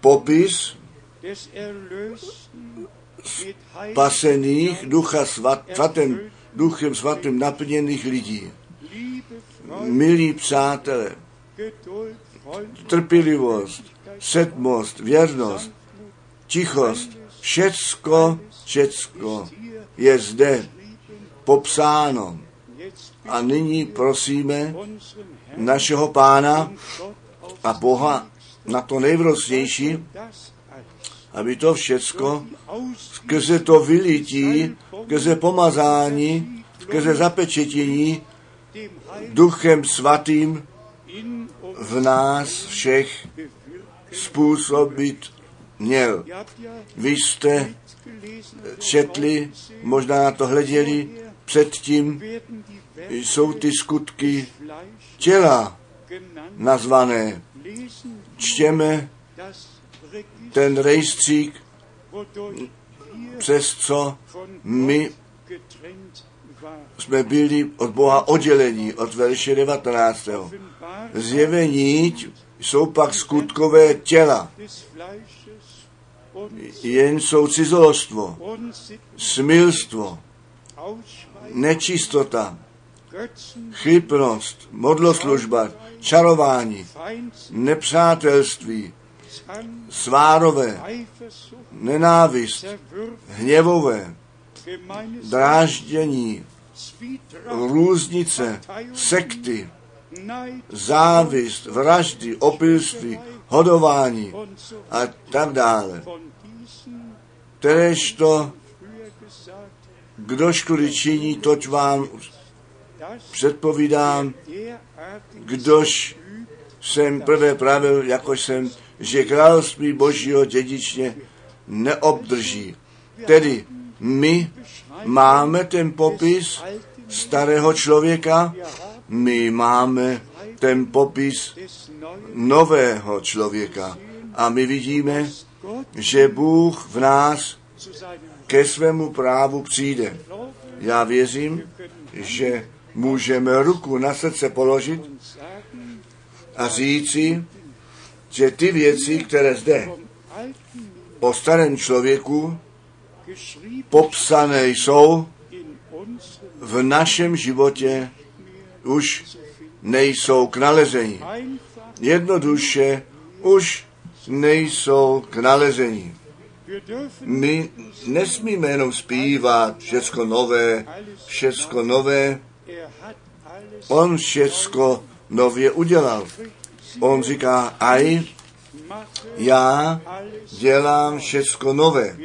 popis spasených ducha svatým, duchem svatým naplněných lidí. Milí přátelé, trpělivost, sedmost, věrnost, tichost, všecko, všecko je zde popsáno. A nyní prosíme našeho pána a Boha na to nejvrostnější, aby to všecko skrze to vylití, skrze pomazání, skrze zapečetění duchem svatým v nás všech způsobit měl. Vy jste četli, možná na to hleděli, předtím jsou ty skutky těla nazvané. Čtěme ten rejstřík, přes co my jsme byli od Boha oddělení od verše 19. Zjevení jsou pak skutkové těla. Jen jsou cizolostvo, smilstvo, nečistota, chybnost, modloslužba, čarování, nepřátelství, svárové, nenávist, hněvové, dráždění, různice, sekty, závist, vraždy, opilství, hodování a tak dále. Kteréž to, kdo škody činí, toť vám předpovídám, kdož jsem prvé pravil, jako jsem, že království božího dědičně neobdrží. Tedy my máme ten popis starého člověka, my máme ten popis nového člověka. A my vidíme, že Bůh v nás ke svému právu přijde. Já věřím, že můžeme ruku na srdce položit a říci, že ty věci, které zde o starém člověku popsané jsou, v našem životě už nejsou k nalezení. Jednoduše už nejsou k nalezení. My nesmíme jenom zpívat všecko nové, všecko nové. On všecko nově udělal. On říká, aj, já dělám všecko nové.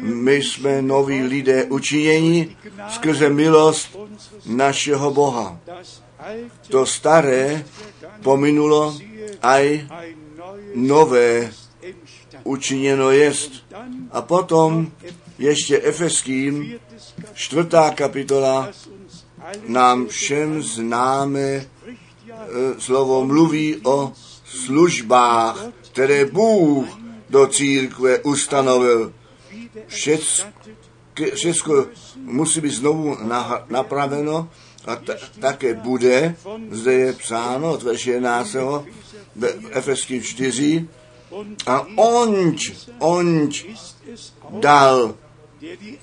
My jsme noví lidé učinění skrze milost našeho Boha. To staré pominulo, aj nové učiněno jest. A potom ještě Efeským, čtvrtá kapitola, nám všem známe slovo mluví o službách, které Bůh do církve ustanovil. Všechno musí být znovu napraveno a t- také bude, zde je psáno od verše 11. v Efeským 4, a onč, onč dal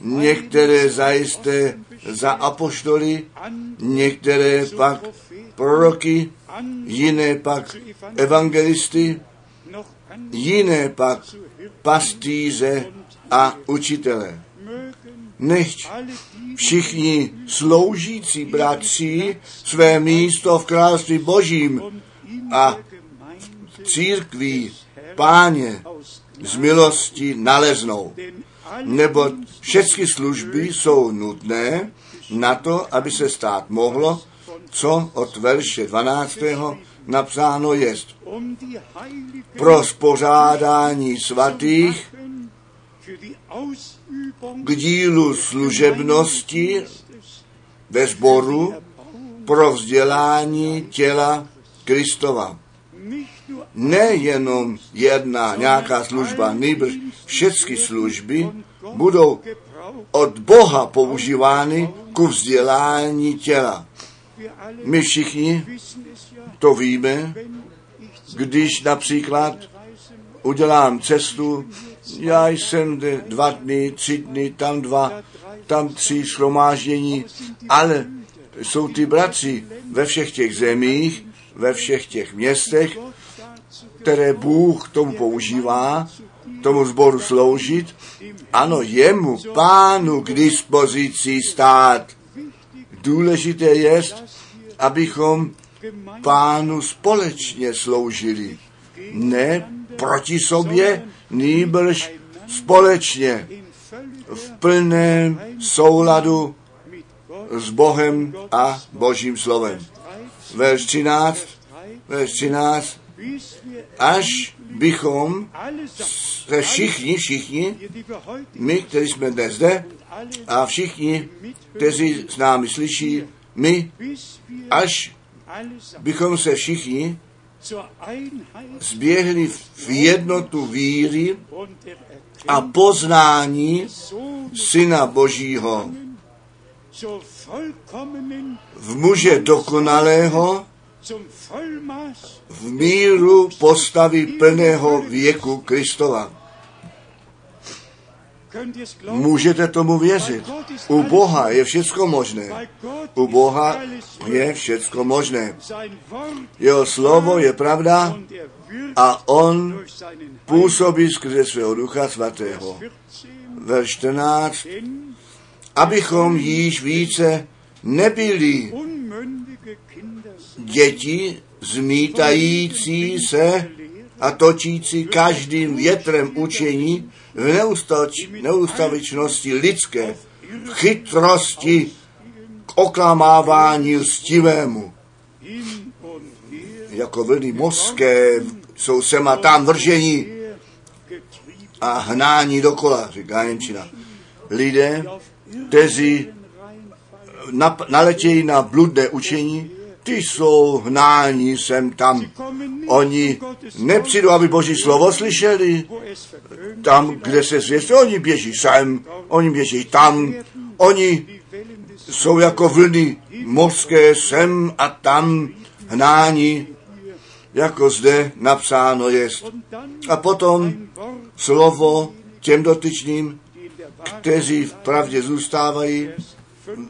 některé zajisté za apoštoly, některé pak proroky, jiné pak evangelisty, jiné pak pastýře a učitele. Nechť všichni sloužící bratři své místo v království božím a v církví páně z milosti naleznou. Nebo všechny služby jsou nutné na to, aby se stát mohlo, co od verše 12. napsáno jest. Pro spořádání svatých k dílu služebnosti ve sboru pro vzdělání těla Kristova. Nejenom jedna nějaká služba, nejbrž všechny služby budou od Boha používány ku vzdělání těla. My všichni to víme, když například udělám cestu, já jsem dva dny, tři dny, tam dva, tam tři schromáždění, ale jsou ty bratři ve všech těch zemích, ve všech těch městech, které Bůh tomu používá, tomu sboru sloužit, ano, jemu, pánu k dispozici stát. Důležité je, abychom pánu společně sloužili. Ne proti sobě, nýbrž společně v plném souladu s Bohem a Božím slovem. Verš 13, verš 13, až bychom se všichni, všichni, my, kteří jsme dnes zde, a všichni, kteří s námi slyší, my, až bychom se všichni zběhli v jednotu víry a poznání Syna Božího, v muže dokonalého, v míru postavy plného věku Kristova. Můžete tomu věřit. U Boha je všecko možné. U Boha je všecko možné. Jeho slovo je pravda a on působí skrze svého ducha svatého. Verš 14. Abychom již více nebyli děti zmítající se a točící každým větrem učení neustač, neustavičnosti lidské, chytrosti k oklamávání lstivému. Jako vlny mořské jsou sem a tam vržení a hnání dokola, říká Němčina. Lidé, kteří naletějí na bludné učení, ty jsou hnání sem tam. Oni nepřijdou, aby Boží slovo slyšeli. Tam, kde se zvěstí, oni běží sem, oni běží tam. Oni jsou jako vlny mořské sem a tam hnání, jako zde napsáno jest. A potom slovo těm dotyčným, kteří v pravdě zůstávají,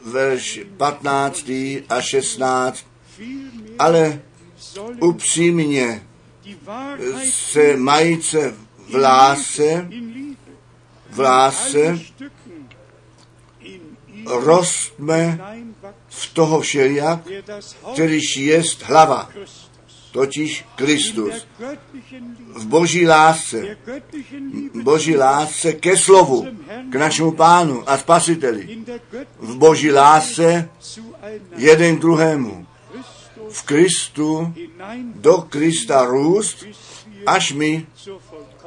verš 15. a 16 ale upřímně se majíce v lásce, v lásce rostme v toho všelijak, kterýž jest hlava, totiž Kristus. V boží lásce, boží lásce ke slovu, k našemu pánu a spasiteli. V boží lásce jeden druhému v Kristu do Krista růst, až my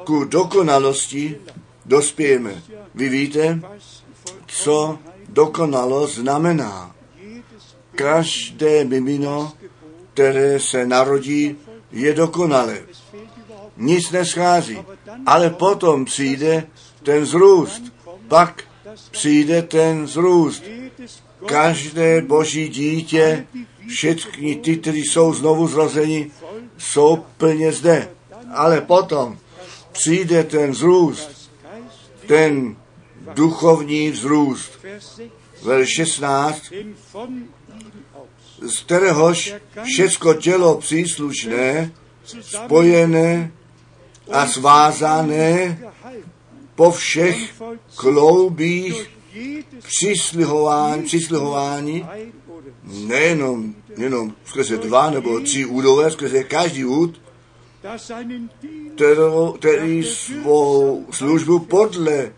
ku dokonalosti dospějeme. Vy víte, co dokonalost znamená. Každé mimino, které se narodí, je dokonalé. Nic neschází. Ale potom přijde ten zrůst. Pak přijde ten zrůst. Každé boží dítě Všichni ty, kteří jsou znovu zrozeni, jsou plně zde. Ale potom přijde ten vzrůst, ten duchovní vzrůst. Vel 16, z kteréhož všecko tělo příslušné, spojené a svázané po všech kloubích přislihování, přislihování nejenom, jenom skrze dva nebo tři údové, skrze každý úd, kterou, který svou službu podle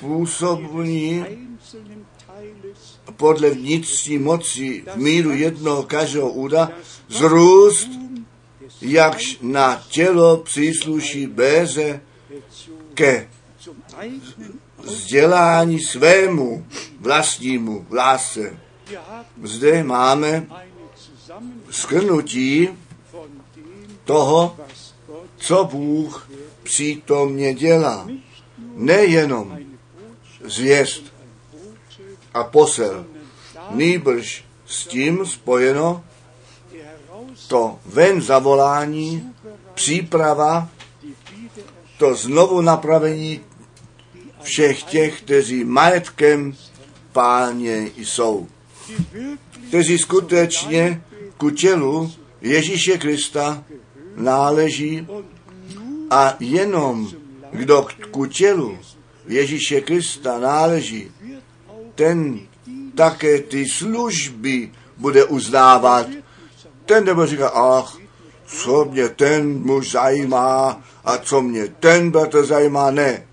působní podle vnitřní moci v míru jednoho každého úda zrůst, jakž na tělo přísluší béze ke vzdělání svému vlastnímu v lásce. Zde máme skrnutí toho, co Bůh přítomně dělá. Nejenom zvěst a posel, nýbrž s tím spojeno to ven zavolání, příprava, to znovu napravení všech těch, kteří majetkem páně jsou. Kteří skutečně ku tělu Ježíše Krista náleží a jenom kdo ku tělu Ježíše Krista náleží, ten také ty služby bude uznávat. Ten nebo říká, ach, co mě ten muž zajímá a co mě ten bratr zajímá, ne.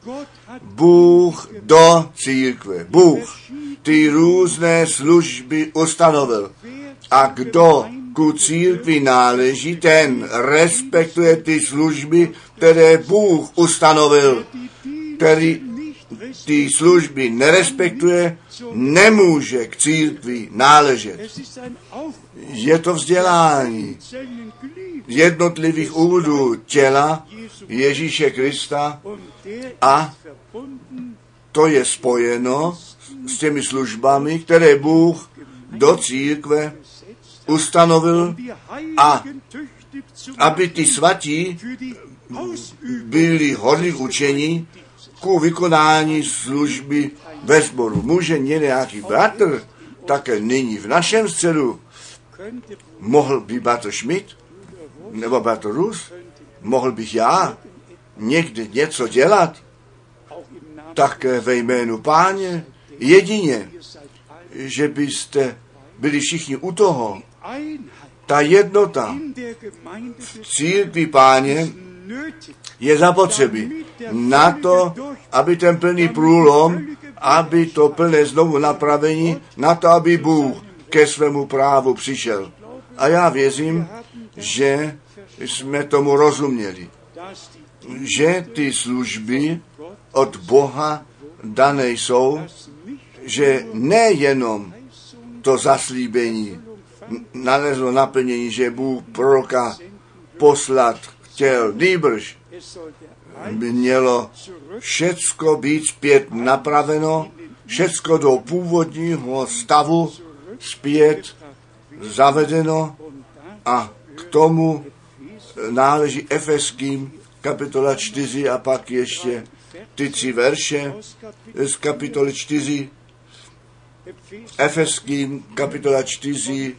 Bůh do církve, Bůh ty různé služby ustanovil. A kdo ku církvi náleží, ten respektuje ty služby, které Bůh ustanovil, který ty služby nerespektuje, nemůže k církvi náležet. Je to vzdělání jednotlivých úvodů těla Ježíše Krista a to je spojeno s těmi službami, které Bůh do církve ustanovil a aby ty svatí byli hodní učení ku vykonání služby ve sboru. Může nějaký bratr také nyní v našem středu mohl by bratr Schmidt nebo bratr Rus, mohl bych já někdy něco dělat, tak ve jménu páně jedině, že byste byli všichni u toho. Ta jednota v církvi páně je zapotřebí na to, aby ten plný průlom, aby to plné znovu napravení, na to, aby Bůh ke svému právu přišel. A já věřím, že jsme tomu rozuměli, že ty služby od Boha dané jsou, že nejenom to zaslíbení nalezlo naplnění, že Bůh proroka poslat chtěl, nýbrž mělo všecko být zpět napraveno, všecko do původního stavu zpět zavedeno a k tomu náleží Efeským kapitola 4 a pak ještě ty tři verše z kapitoly 4 Efeským kapitola 4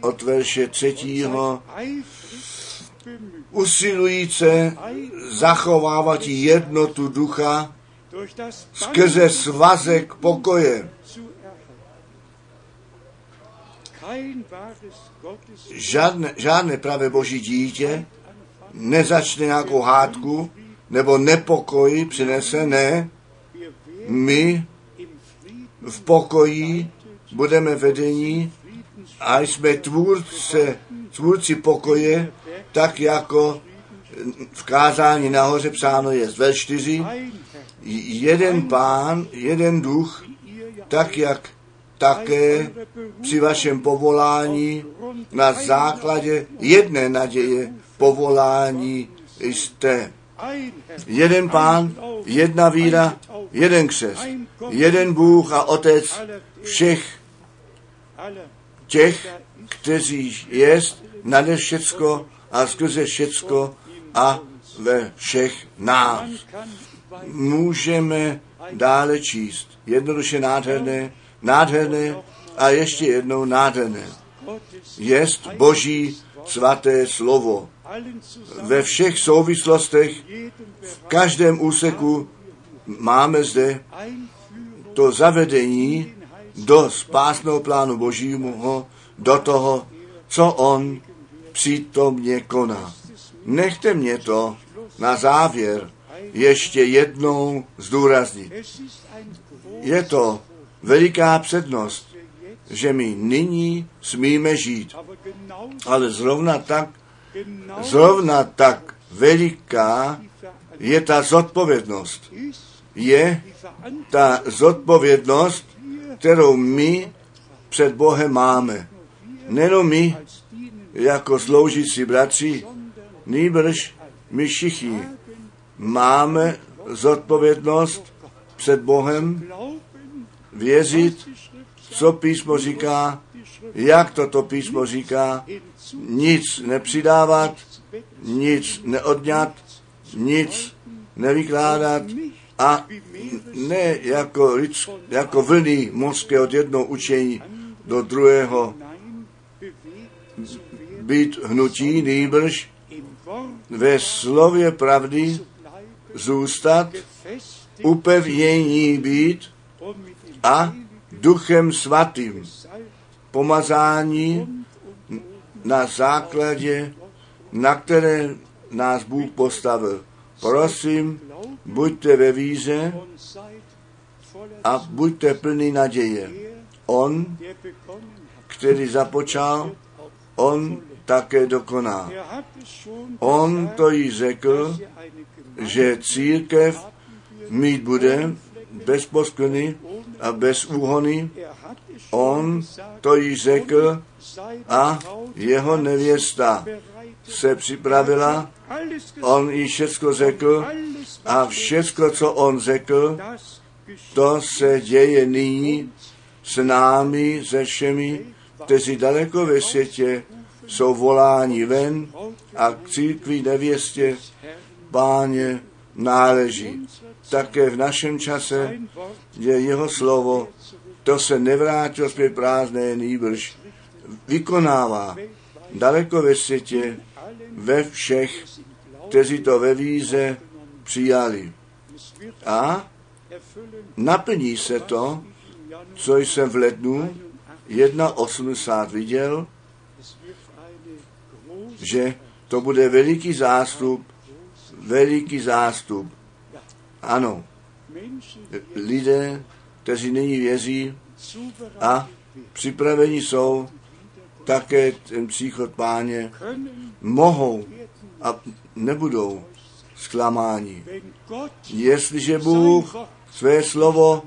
od verše 3 usilujíce zachovávat jednotu ducha skrze svazek pokoje. Žádné, žádné pravé boží dítě nezačne nějakou hádku nebo nepokoj přinese, ne. My v pokoji budeme vedení a jsme tvůrce, tvůrci pokoje, tak jako v kázání nahoře psáno je ve čtyři, jeden pán, jeden duch, tak jak také při vašem povolání na základě jedné naděje povolání jste. Jeden pán, jedna víra, jeden křest, jeden Bůh a Otec všech těch, kteří jest nade všecko a skrze všecko a ve všech nás. Můžeme dále číst. Jednoduše nádherné, nádherné a ještě jednou nádherné. Jest Boží svaté slovo. Ve všech souvislostech, v každém úseku máme zde to zavedení do spásného plánu Božího, do toho, co on přítomně koná. Nechte mě to na závěr ještě jednou zdůraznit. Je to veliká přednost, že my nyní smíme žít, ale zrovna tak, zrovna tak veliká je ta zodpovědnost. Je ta zodpovědnost, kterou my před Bohem máme. Nenom my, jako sloužící bratři, nýbrž my všichni máme zodpovědnost před Bohem věřit, co písmo říká, jak toto písmo říká, nic nepřidávat, nic neodňat, nic nevykládat a ne jako, jako vlny mořské od jednoho učení do druhého. Být hnutí, nýbrž ve slově pravdy zůstat, upevnění být a duchem svatým pomazání na základě, na které nás Bůh postavil. Prosím, buďte ve víře a buďte plný naděje. On, který započal, on také dokoná. On to jí řekl, že církev mít bude bez posklony a bez úhony. On to jí řekl a jeho nevěsta se připravila, on jí všechno řekl a všechno, co on řekl, to se děje nyní s námi, se všemi, kteří daleko ve světě jsou voláni ven a k církvi nevěstě páně náleží. Také v našem čase je jeho slovo, to se nevrátilo zpět prázdné, nýbrž vykonává daleko ve světě, ve všech, kteří to ve víze přijali. A naplní se to, co jsem v lednu 1.80 viděl, že to bude veliký zástup, veliký zástup. Ano, lidé, kteří nyní věří a připraveni jsou také ten příchod páně, mohou a nebudou zklamáni. Jestliže Bůh své slovo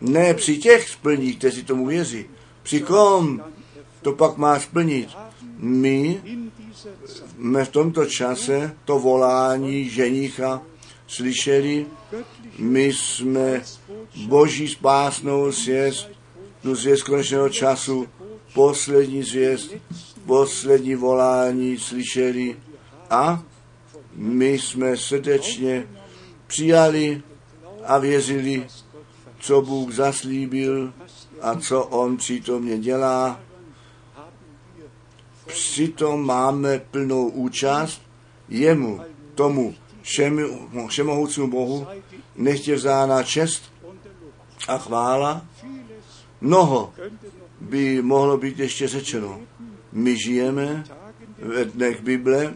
ne při těch splní, kteří tomu věří, při kom to pak má splnit. My jsme v tomto čase to volání ženicha slyšeli, my jsme boží spásnou zvěst, tu zvěst konečného času, poslední zvěst, poslední volání slyšeli a my jsme srdečně přijali a věřili, co Bůh zaslíbil a co On přítomně dělá. Přitom máme plnou účast jemu, tomu všemu, všemohoucímu Bohu, nechtě vzána čest a chvála. Mnoho by mohlo být ještě řečeno. My žijeme ve dnech Bible,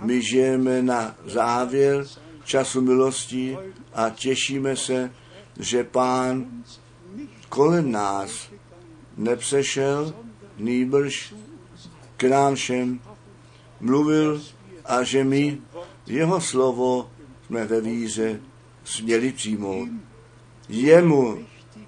my žijeme na závěr času milosti a těšíme se, že Pán kolem nás nepřešel, nýbrž k nám všem mluvil a že my jeho slovo jsme ve víře směli přijmout. Jemu,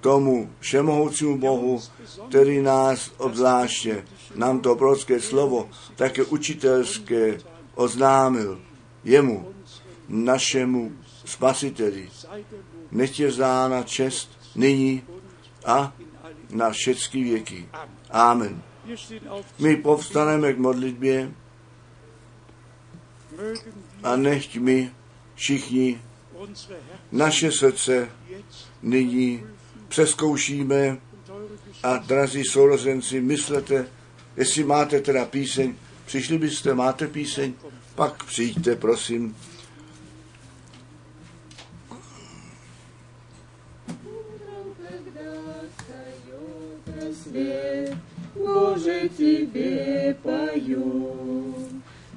tomu všemohoucímu Bohu, který nás obzvláště, nám to prorocké slovo, také učitelské oznámil. Jemu, našemu spasiteli. Nech je vzána čest nyní a na všechny věky. Amen. My povstaneme k modlitbě a nechť mi, všichni naše srdce nyní přeskoušíme a drazí sourozenci, myslete, jestli máte teda píseň, přišli byste, máte píseň, pak přijďte, prosím.
Bože, tebe pojou.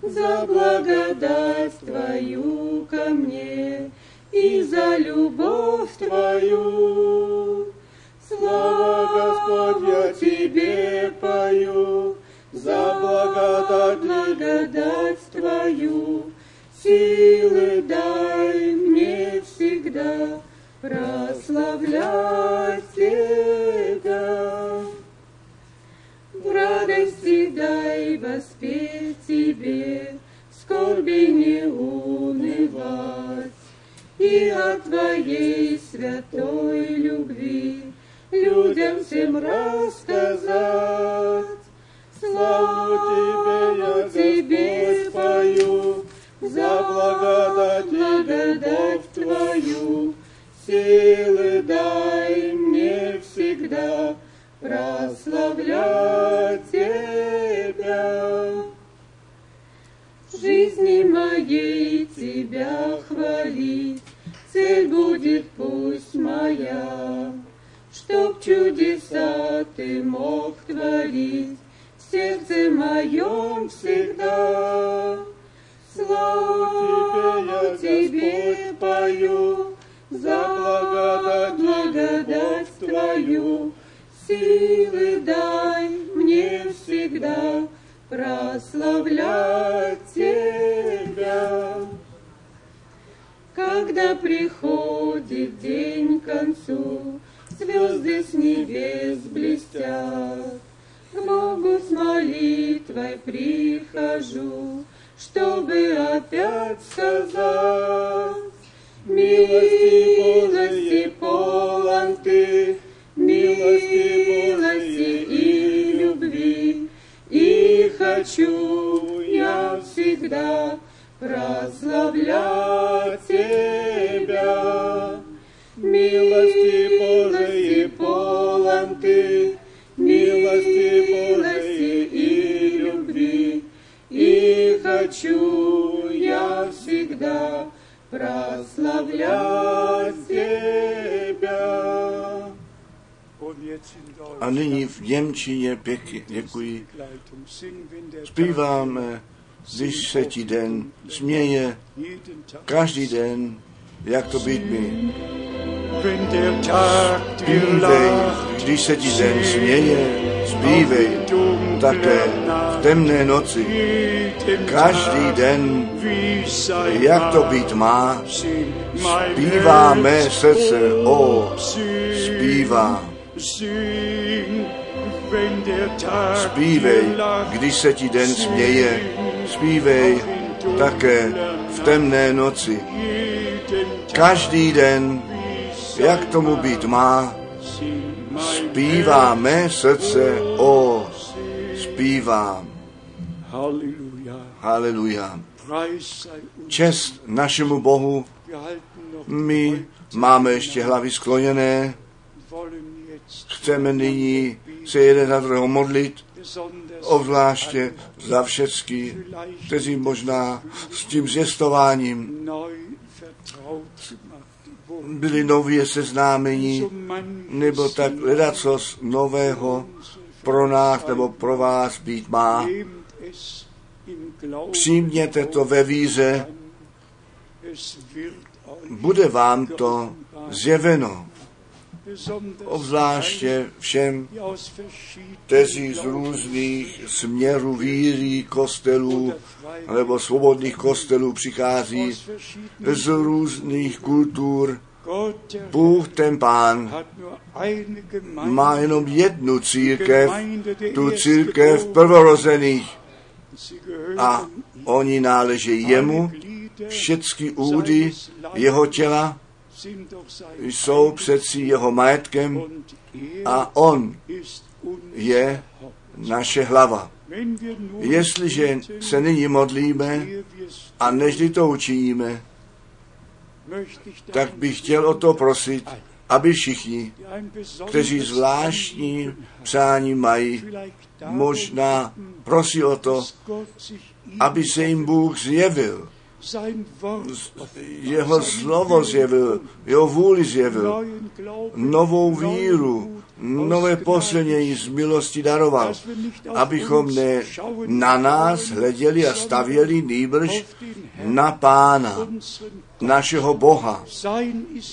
За благодать Твою ко мне и за любовь Твою. Слава, Господь, я Тебе пою, за благодать, благодать Твою, силы дай мне всегда прославлять Тебя. Радости дай воспеть Тебе, скорби не унывать, и о Твоей святой любви людям всем рассказать. Славу Тебе, я Тебе спою, за благодать, благодать Твою, силы дай мне всегда прославлять Тебя. В жизни моей Тебя хвалить, цель будет пусть моя, чтоб чудеса Ты мог творить в сердце моем всегда. Славу Тебе пою, за благодать, благодать Твою, силы дай мне всегда прославлять Тебя. Когда приходит день к концу, звезды с небес блестят, к Богу с молитвой прихожу, чтобы опять сказать, Милости хочу я всегда прославлять Тебя. Милости Божией полон Ты, милости Божией и любви, и хочу я всегда прославлять Тебя.
A nyní v Němčině pěkně děkuji. Zpíváme, když se ti den směje, každý den, jak to být mi. Zpívej, když se ti den směje, zpívej také v temné noci. Každý den, jak to být má, zpívá mé srdce, o, zpívá. Zpívej, když se ti den směje, zpívej také v temné noci. Každý den, jak tomu být má, zpívá mé srdce, o, zpívám. Haleluja. Čest našemu Bohu. My máme ještě hlavy skloněné. Chceme nyní se jeden za druhého modlit, obzvláště za všecky, kteří možná s tím zjistováním byli nově seznámení, nebo tak ledacos nového pro nás nebo pro vás být má. Přijměte to ve víze, bude vám to zjeveno. Obzvláště všem, kteří z různých směrů víry kostelů nebo svobodných kostelů přichází z různých kultur. Bůh ten Pán má jenom jednu církev, tu církev prvorozených. A oni náleží jemu, všechny údy jeho těla jsou přeci jeho majetkem a on je naše hlava. Jestliže se nyní modlíme a nežli to učiníme, tak bych chtěl o to prosit, aby všichni, kteří zvláštní přání mají, možná prosí o to, aby se jim Bůh zjevil jeho slovo zjevil, jeho vůli zjevil, novou víru, nové posilnění z milosti daroval, abychom ne na nás hleděli a stavěli nýbrž na Pána, našeho Boha.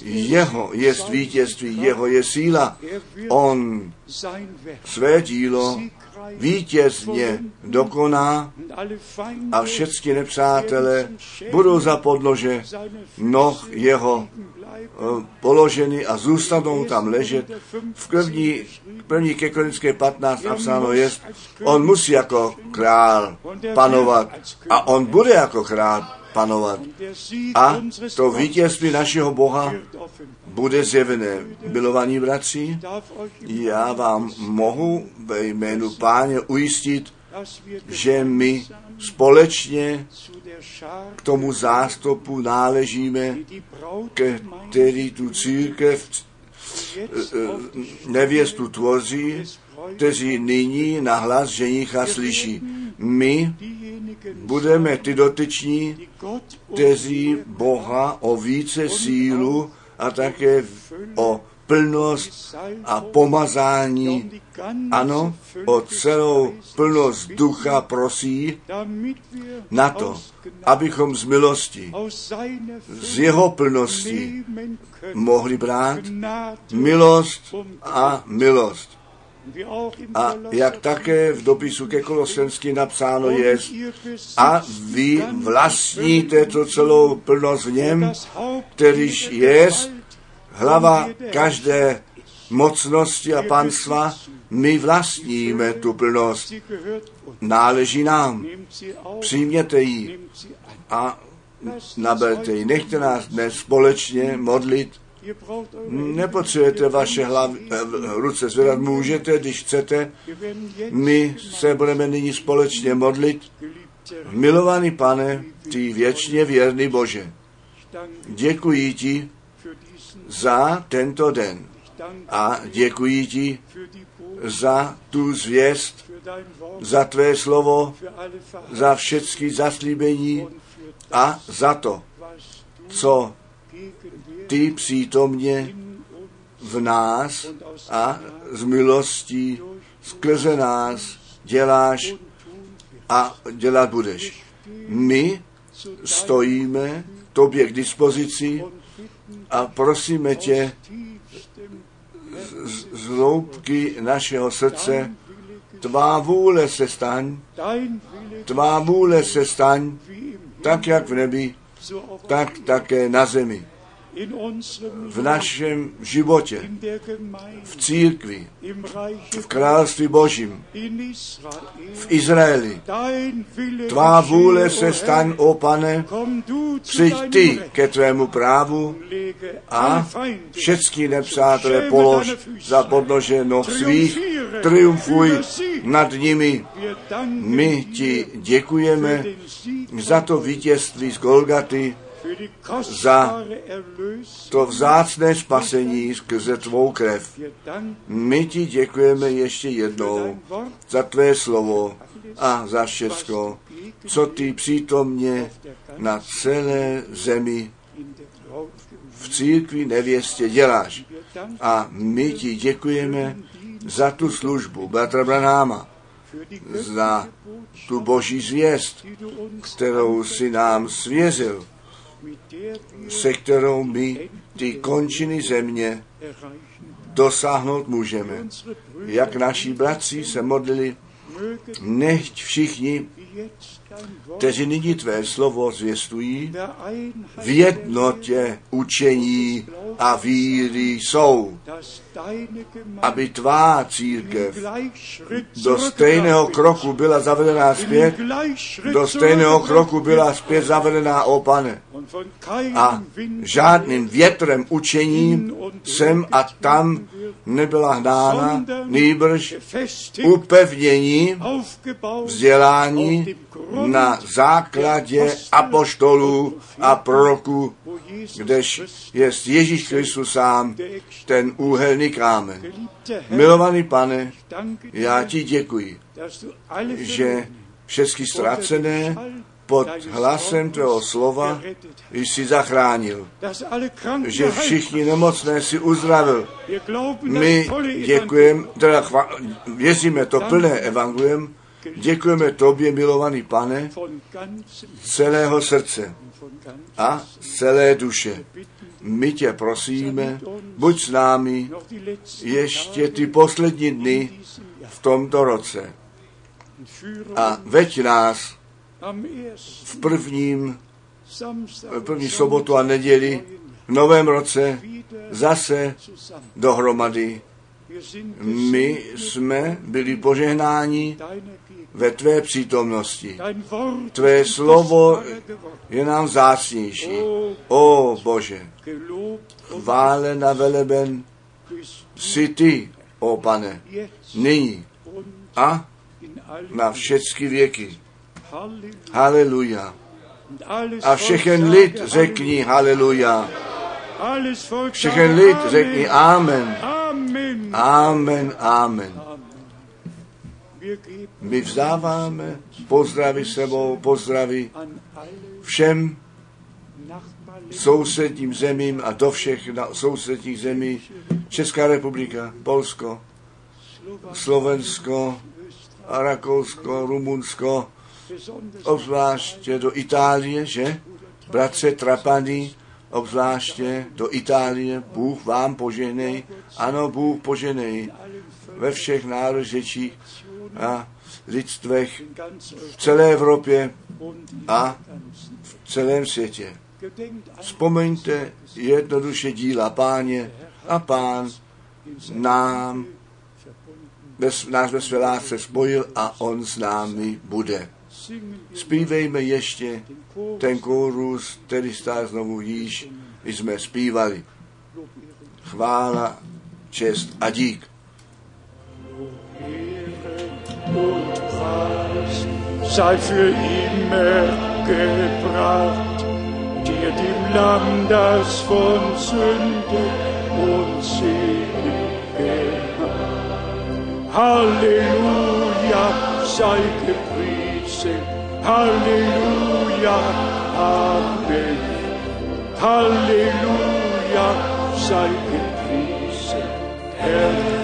Jeho je vítězství, jeho je síla. On své dílo vítězně dokoná a všechny nepřátelé budou za podlože noh jeho eh, položeny a zůstanou tam ležet. V první, první ke Korinské 15 napsáno je, on musí jako král panovat a on bude jako král panovat. A to vítězství našeho Boha bude zjevené. Milovaní bratři, já vám mohu ve jménu páně ujistit, že my společně k tomu zástupu náležíme, který tu církev eh, eh, nevěstu tvoří, kteří nyní na hlas ženicha slyší. My budeme ty dotyční, kteří Boha o více sílu a také o plnost a pomazání, ano, o celou plnost ducha prosí na to, abychom z milosti, z jeho plnosti mohli brát milost a milost. A jak také v dopisu ke Kolosenským napsáno je, a vy vlastníte to celou plnost v něm, kterýž je hlava každé mocnosti a panstva, my vlastníme tu plnost. Náleží nám. Přijměte ji a naberte ji. Nechte nás dnes společně modlit Nepotřebujete vaše hlavy, eh, ruce zvedat, můžete, když chcete. My se budeme nyní společně modlit. Milovaný pane, ty věčně věrný Bože, děkuji ti za tento den a děkuji ti za tu zvěst, za tvé slovo, za všechny zaslíbení a za to, co ty přítomně v nás a z milostí skrze nás děláš a dělat budeš. My stojíme tobě k dispozici a prosíme tě z, hloubky našeho srdce, tvá vůle se staň, tvá vůle se staň, tak jak v nebi, tak také na zemi v našem životě, v církvi, v království Božím, v Izraeli. Tvá vůle se staň, o pane, přijď ty ke tvému právu a všechny nepřátelé polož za podnože noh svých, triumfuj nad nimi. My ti děkujeme za to vítězství z Golgaty, za to vzácné spasení skrze tvou krev. My ti děkujeme ještě jednou za tvé slovo a za všechno, co ty přítomně na celé zemi v církvi nevěstě děláš. A my ti děkujeme za tu službu bratra Branáma, za tu boží zvěst, kterou si nám svěřil se kterou my ty končiny země dosáhnout můžeme. Jak naši bratři se modlili, nechť všichni, kteří nyní tvé slovo zvěstují, v jednotě učení a víry jsou, aby tvá církev do stejného kroku byla zavedená zpět, do stejného kroku byla zpět zavedená, o pane. A žádným větrem učením sem a tam nebyla hnána, nýbrž upevnění vzdělání na základě apoštolů a proroků, kdež je Ježíš Kristus sám ten úhelný kámen. Milovaný pane, já ti děkuji, že všechny ztracené pod hlasem tvého slova jsi zachránil, že všichni nemocné si uzdravil. My děkujeme, teda chva, věříme to plné evangelium, děkujeme tobě, milovaný pane, celého srdce a celé duše. My tě prosíme, buď s námi ještě ty poslední dny v tomto roce a veď nás v prvním, první sobotu a neděli v novém roce zase dohromady. My jsme byli požehnáni ve tvé přítomnosti. Tvé slovo je nám vzácnější. O Bože, chvále na veleben si ty, o pane, nyní a na všechny věky. Haleluja. A všechen lid řekni haleluja. Všechen lid řekni amen. Amen, amen. My vzdáváme pozdravy sebou, pozdravy všem sousedním zemím a do všech sousedních zemí Česká republika, Polsko, Slovensko, Rakousko, Rumunsko, obzvláště do Itálie, že? Bratře Trapany, obzvláště do Itálie, Bůh vám poženej, ano, Bůh poženej ve všech nárožečích a lidstvech v celé Evropě a v celém světě. Vzpomeňte jednoduše díla páně a pán nám nás ve své lásce spojil a on s námi bude. Zpívejme ještě ten kórus, který stál znovu již, jsme zpívali. Chvála, čest a dík.
sei für immer gebracht, dir dem Lamm, das von Sünde und hat. Halleluja, sei say, Hallelujah, Amen. Hallelujah, sei gepriesen, Herr.